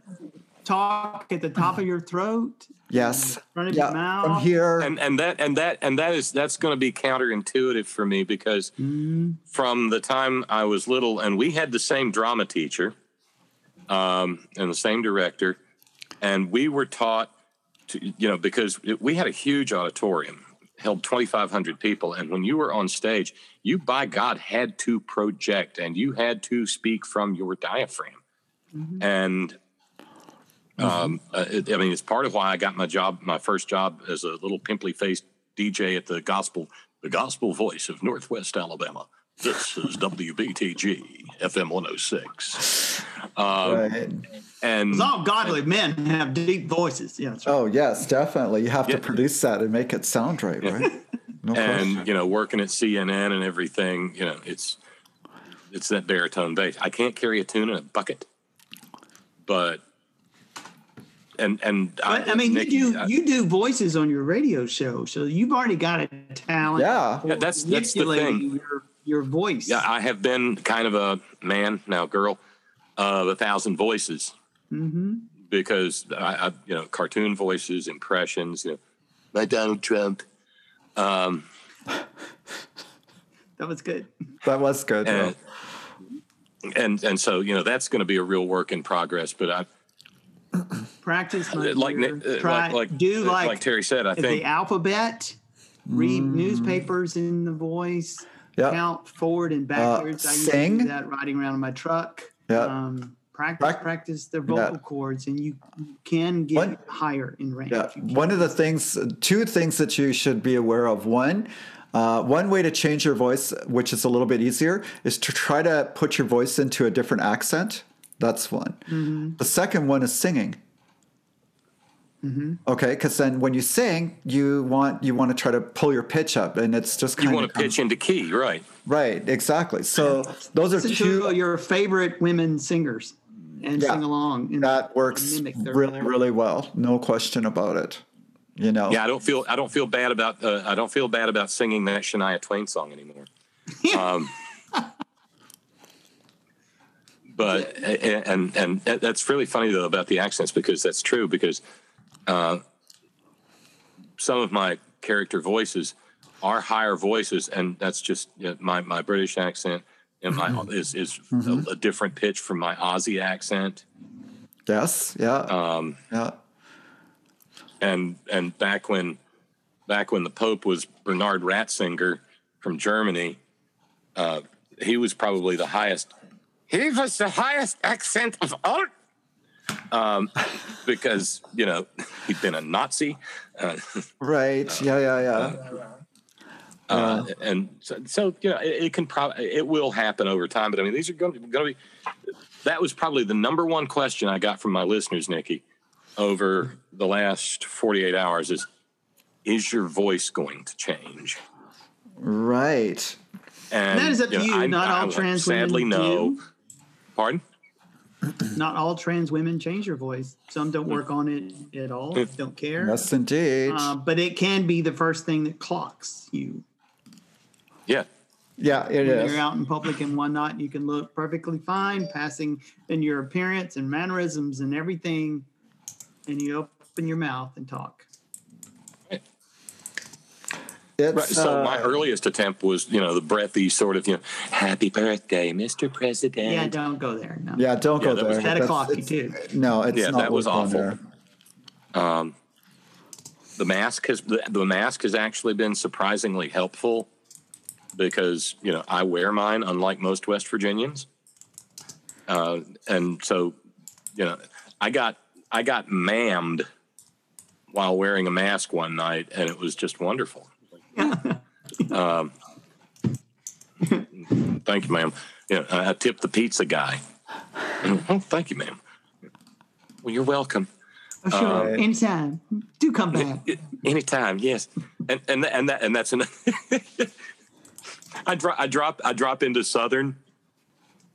talk at the top of your throat. yes, Front of yeah. your mouth. From here, and and that and that and that is that's going to be counterintuitive for me because from the time I was little, and we had the same drama teacher, um, and the same director, and we were taught to you know because it, we had a huge auditorium held 2500 people and when you were on stage you by god had to project and you had to speak from your diaphragm and um, uh, it, I mean, it's part of why I got my job, my first job as a little pimply faced DJ at the gospel, the gospel voice of Northwest Alabama. This is WBTG FM 106. Um, right. And All godly men have deep voices. Yeah, that's right. Oh yes, definitely. You have Yeah. to produce that and make it sound right, right? No question. and you know, working at CNN and everything, you know, it's it's that baritone bass. I can't carry a tune in a bucket, but and and But, I mean, Nikki, you do I- you do voices on your radio show, so you've already got a talent. Yeah. Yeah, that's- that's the thing. Your your voice. Yeah, I have been kind of a man now, girl, of a thousand voices hmm because I, I, you know, cartoon voices, impressions. You know, my Donald Trump, um, That was good. that was good. and, and and so you know that's going to be a real work in progress. But I Practice my like dear. Nick- uh, Try like like do like, like, Terry said. I think the alphabet. Read newspapers in the voice. Yeah. Count forward and backwards. I used to do that riding around in my truck. Yeah. Um, practice, Prac- practice their vocal Yeah. cords, and you can get One- higher in range. Yeah, one of the things, two things that you should be aware of. One, uh, one way to change your voice, which is a little bit easier, is to try to put your voice into a different accent. That's one. Mm-hmm. The second one is singing. Okay, because then when you sing, you want you want to try to pull your pitch up, and it's just kind you want to pitch into key, right? right. Exactly. So those are two. to your favorite women singers. and Yeah. sing along. And That works mimic their- really, really well. No question about it. You know. Yeah, I don't feel I don't feel bad about uh, I don't feel bad about singing that Shania Twain song anymore. Um, but and and that's really funny though about the accents because that's true because uh, some of my character voices are higher voices and that's just you know, my my British accent and my is is a, a different pitch from my Aussie accent. Yes. Yeah. Um, yeah. and and back when back when the Pope was Bernard Ratzinger from Germany, uh, he was probably the highest. He was the highest accent of all, um, because you know he'd been a Nazi, uh, Right. Yeah. Yeah. Yeah. uh, and so, so you know it, it can probably it will happen over time. But I mean, these are going to, be. That was probably the number one question I got from my listeners, Niki, over the last forty eight hours is, is your voice going to change? Right. And That is up to know, you. I- Not I all would trans Sadly, women no. do. Pardon? Not all trans women change their voice. Some don't work on it at all. Don't care. Yes, indeed. Uh, but it can be the first thing that clocks you. Yeah. yeah, it when is. you're out in public and whatnot, you can look perfectly fine, passing in your appearance and mannerisms and everything, and you open your mouth and talk. It's, Right. So my uh, earliest attempt was, you know, the breathy sort of, you know, happy birthday, Mr. President. Yeah, don't go there. No. yeah, don't Yeah, go that was- there. That'd That's- clock you it's- too. No, it's Yeah, not that was awful. there. Um, the mask has the, the mask has actually been surprisingly helpful because you know I wear mine unlike most West Virginians, uh, and so you know I got I got mammed while wearing a mask one night, and it was just wonderful. um, thank you, ma'am. Yeah, I I tipped the pizza guy. Mm-hmm. oh, thank you, ma'am. Well, you're welcome. Oh, sure. Right. Anytime. Do come back. Anytime, yes, and and and that and that's an. I drop I drop I drop into Southern.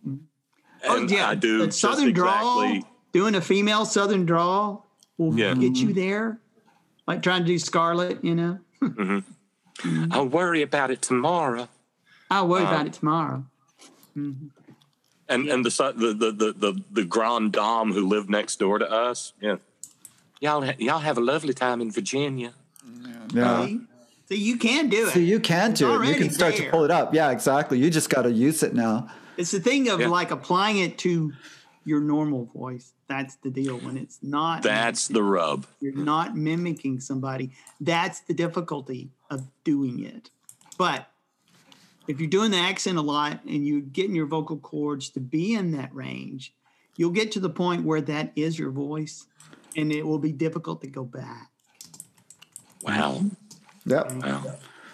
Oh, and oh, yeah. I do A Southern drawl, exactly. doing a female Southern drawl will Yeah. get you mm-hmm. there. Like trying to do Scarlett, you know. Mm-hmm. I'll worry about it tomorrow. I'll worry Uh, about it tomorrow. And and the, su- the the the the the grand dame who lived next door to us. Yeah, y'all ha- y'all have a lovely time in Virginia. Yeah. See? See, you can do it. So you can It's do it. You can start to pull it up. Yeah, exactly. You just got to use it now. It's the thing of Yeah. like applying it to your normal voice. That's the deal. When it's not, That's the rub. you're not mimicking somebody. That's the difficulty of doing it. But if you're doing the accent a lot and you're getting your vocal cords to be in that range, you'll get to the point where that is your voice, and it will be difficult to go back Wow, Yep. wow.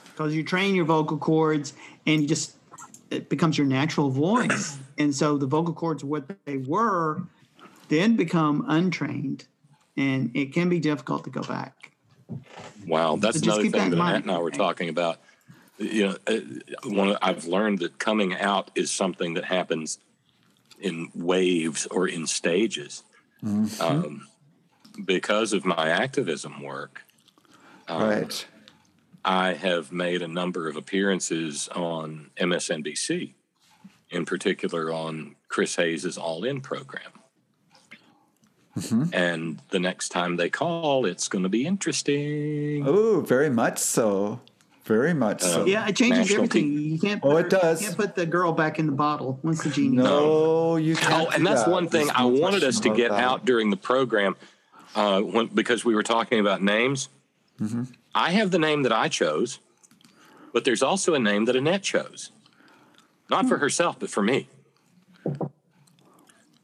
because you train your vocal cords and you just it becomes your natural voice and so the vocal cords what they were then become untrained and it can be difficult to go back Wow, that's So another keep that thing that mind. Annette and I were talking about. You know, uh, one I've learned that coming out is something that happens in waves or in stages. Mm-hmm. Um, because of my activism work, um, right. I have made a number of appearances on MSNBC, in particular on Chris Hayes's All In program. Mm-hmm. And the next time they call, it's going to be interesting. Oh, very much so. Very much so. yeah it changes National everything T- you can't Oh, put it does. you can't put the girl back in the bottle once the genie No, you can't. Oh, and that's that. one thing There's I no wanted us to get that. out during the program uh, when, because we were talking about names. Mm-hmm. I have the name that I chose, but there's also a name that Annette chose. Not for herself, but for me.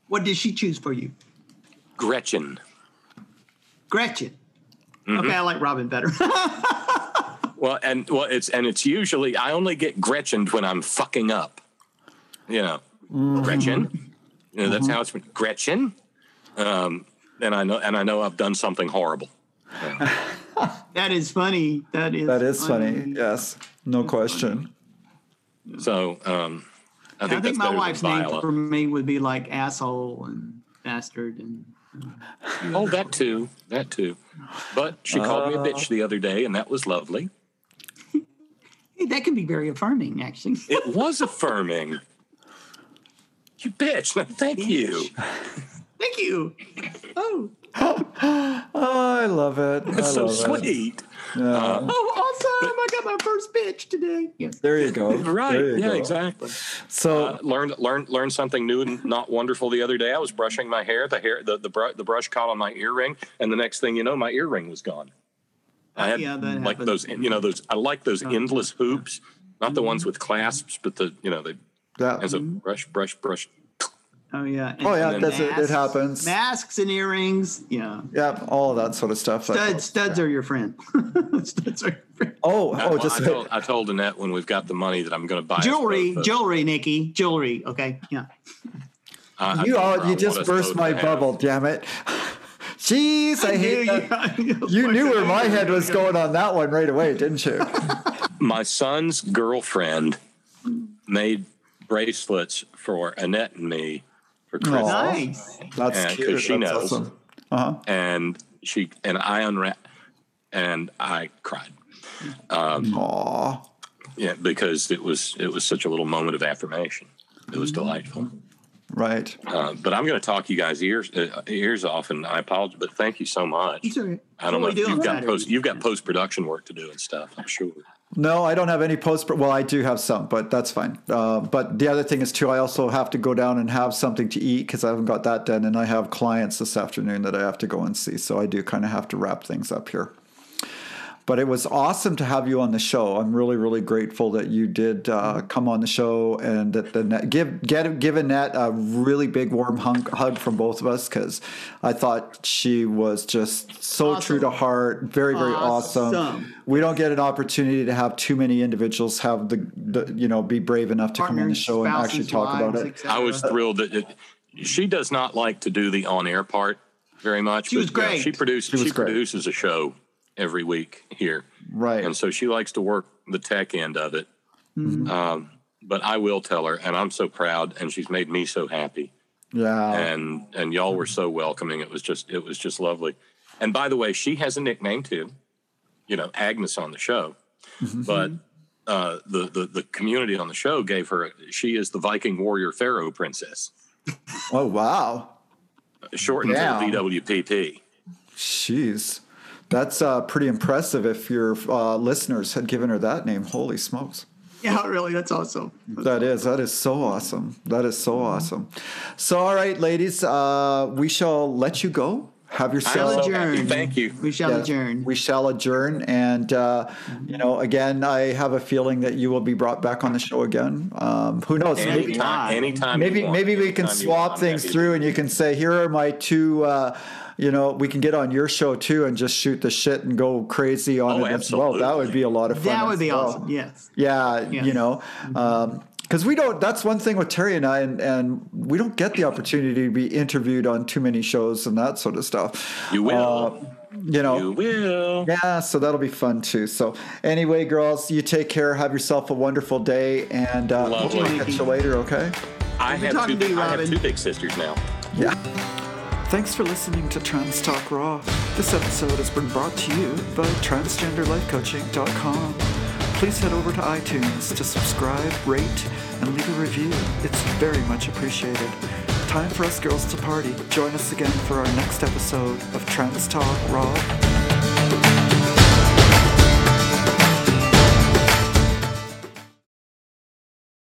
what did she choose for you Gretchen. gretchen Mm-hmm. okay i like robyn better Well, and well, it's and it's usually I only get Gretchen when I'm fucking up. You know, Mm-hmm. Gretchen. You know, that's how it's been. Gretchen. Um, and I know, and I know I've done something horrible. that is funny that is That is funny. Yes, no question. So um, I I think, think, my wife's name Viola. for me would be like asshole, and bastard and Oh, that too. That too. But she called me a bitch the other day, and that was lovely. that can be very affirming, actually. It was affirming. You bitch. Thank you. Thank you. Oh, Oh, I love it. I That's so love it. sweet. Yeah. Uh, oh, awesome! I got my first bitch today. Yes. there you go. Right. You Yeah, go. exactly. So, Uh, learned learned learned something new and not wonderful the other day. I was brushing my hair. The hair the the, br- the brush caught on my earring, and the next thing you know, my earring was gone. I oh, had Yeah, that like happens. those you know those I like those oh. endless hoops, not the ones mm-hmm. with clasps, but the you know the yeah. as a mm-hmm. brush brush brush. Oh yeah. Oh, yeah, and that's it. It happens. Masks and earrings. Yeah. Yeah, all of that sort of stuff. that Studs, goes- studs are your friend. studs are your friend. Oh, I, oh, just I, told, I told Annette when we've got the money that I'm going to buy Jewelry, jewelry, Niki, jewelry. Okay, yeah. I- I you told all, you just burst my bubble, damn it. Jeez, I, hate that. You knew where my head was going on that one right away, didn't you? my son's girlfriend made bracelets for Annette and me for Christmas. Aw. Nice. That's Yeah, 'cause cute. she That's knows. awesome. Uh-huh. and she and I unwrapped and I cried. Um, Aw. yeah, because it was it was such a little moment of affirmation. It was Mm-hmm. delightful. Right. Uh, but I'm going to talk you guys ears uh, ears off, and I apologize, but thank you so much. It's all right. I don't What know we if do on you've got post you've got post production work to do and stuff. I'm sure. No, I don't have any post. Well, I do have some, but that's fine. Uh, but the other thing is too, I also have to go down and have something to eat because I haven't got that done, and I have clients this afternoon that I have to go and see. So I do kind of have to wrap things up here. But it was awesome to have you on the show. I'm really, really grateful that you did uh, come on the show and that the net, give get give Annette a really big warm hug, hug from both of us because I thought she was just so Awesome. true to heart, very, very awesome. Awesome. We don't get an opportunity to have too many individuals have the, the you know be brave enough to come on the show and actually spouses, talk about it. et cetera. I was thrilled that it, she does not like to do the on air part very much. She was but, uh, great. she produced. She She, was great. produces a show every week here, Right. and so she likes to work the tech end of it. Mm-hmm. Um, but I will tell her, and I'm so proud, and she's made me so happy. yeah. and and y'all were so welcoming. It was just it was just lovely. And by the way, she has a nickname too. You know, Agnes on the show, Mm-hmm. but uh, the, the the community on the show gave her. She is the Viking warrior pharaoh princess, oh wow. shortened Yeah. to VWPP. Jeez. That's uh, pretty impressive if your uh, listeners had given her that name. Holy smokes. Yeah, really, that's awesome. That is that is so awesome. That is so awesome. So all right, ladies, uh, we shall let you go. Have I'm yourself. so adjourn. Thank you. We shall Yeah, adjourn. We shall adjourn, and uh, you know, again, I have a feeling that you will be brought back on the show again. Um, who knows? Maybe, Anytime, anytime. maybe, maybe we can anytime you want, swap things through, and you can say, "Here are my two. Uh, you know, we can get on your show too, and just shoot the shit and go crazy on Oh, it as well. That would be a lot of fun. that would be well. awesome. Yes. Yeah, Yes. you know, because we don't. That's one thing with Terry and I, and, and we don't get the opportunity to be interviewed on too many shows and that sort of stuff. You will. Uh, you know. You will. Yeah, so that'll be fun too. So, anyway, girls, you take care. Have yourself a wonderful day, and uh, Lovely. we'll catch you later. Okay. I have two. talking to Big, you, I have two big sisters now. Yeah. Thanks for listening to Trans Talk Raw. This episode has been brought to you by transgenderlifecoaching.com. Please head over to iTunes to subscribe, rate, and leave a review. It's very much appreciated. Time for us girls to party. Join us again for our next episode of Trans Talk Raw.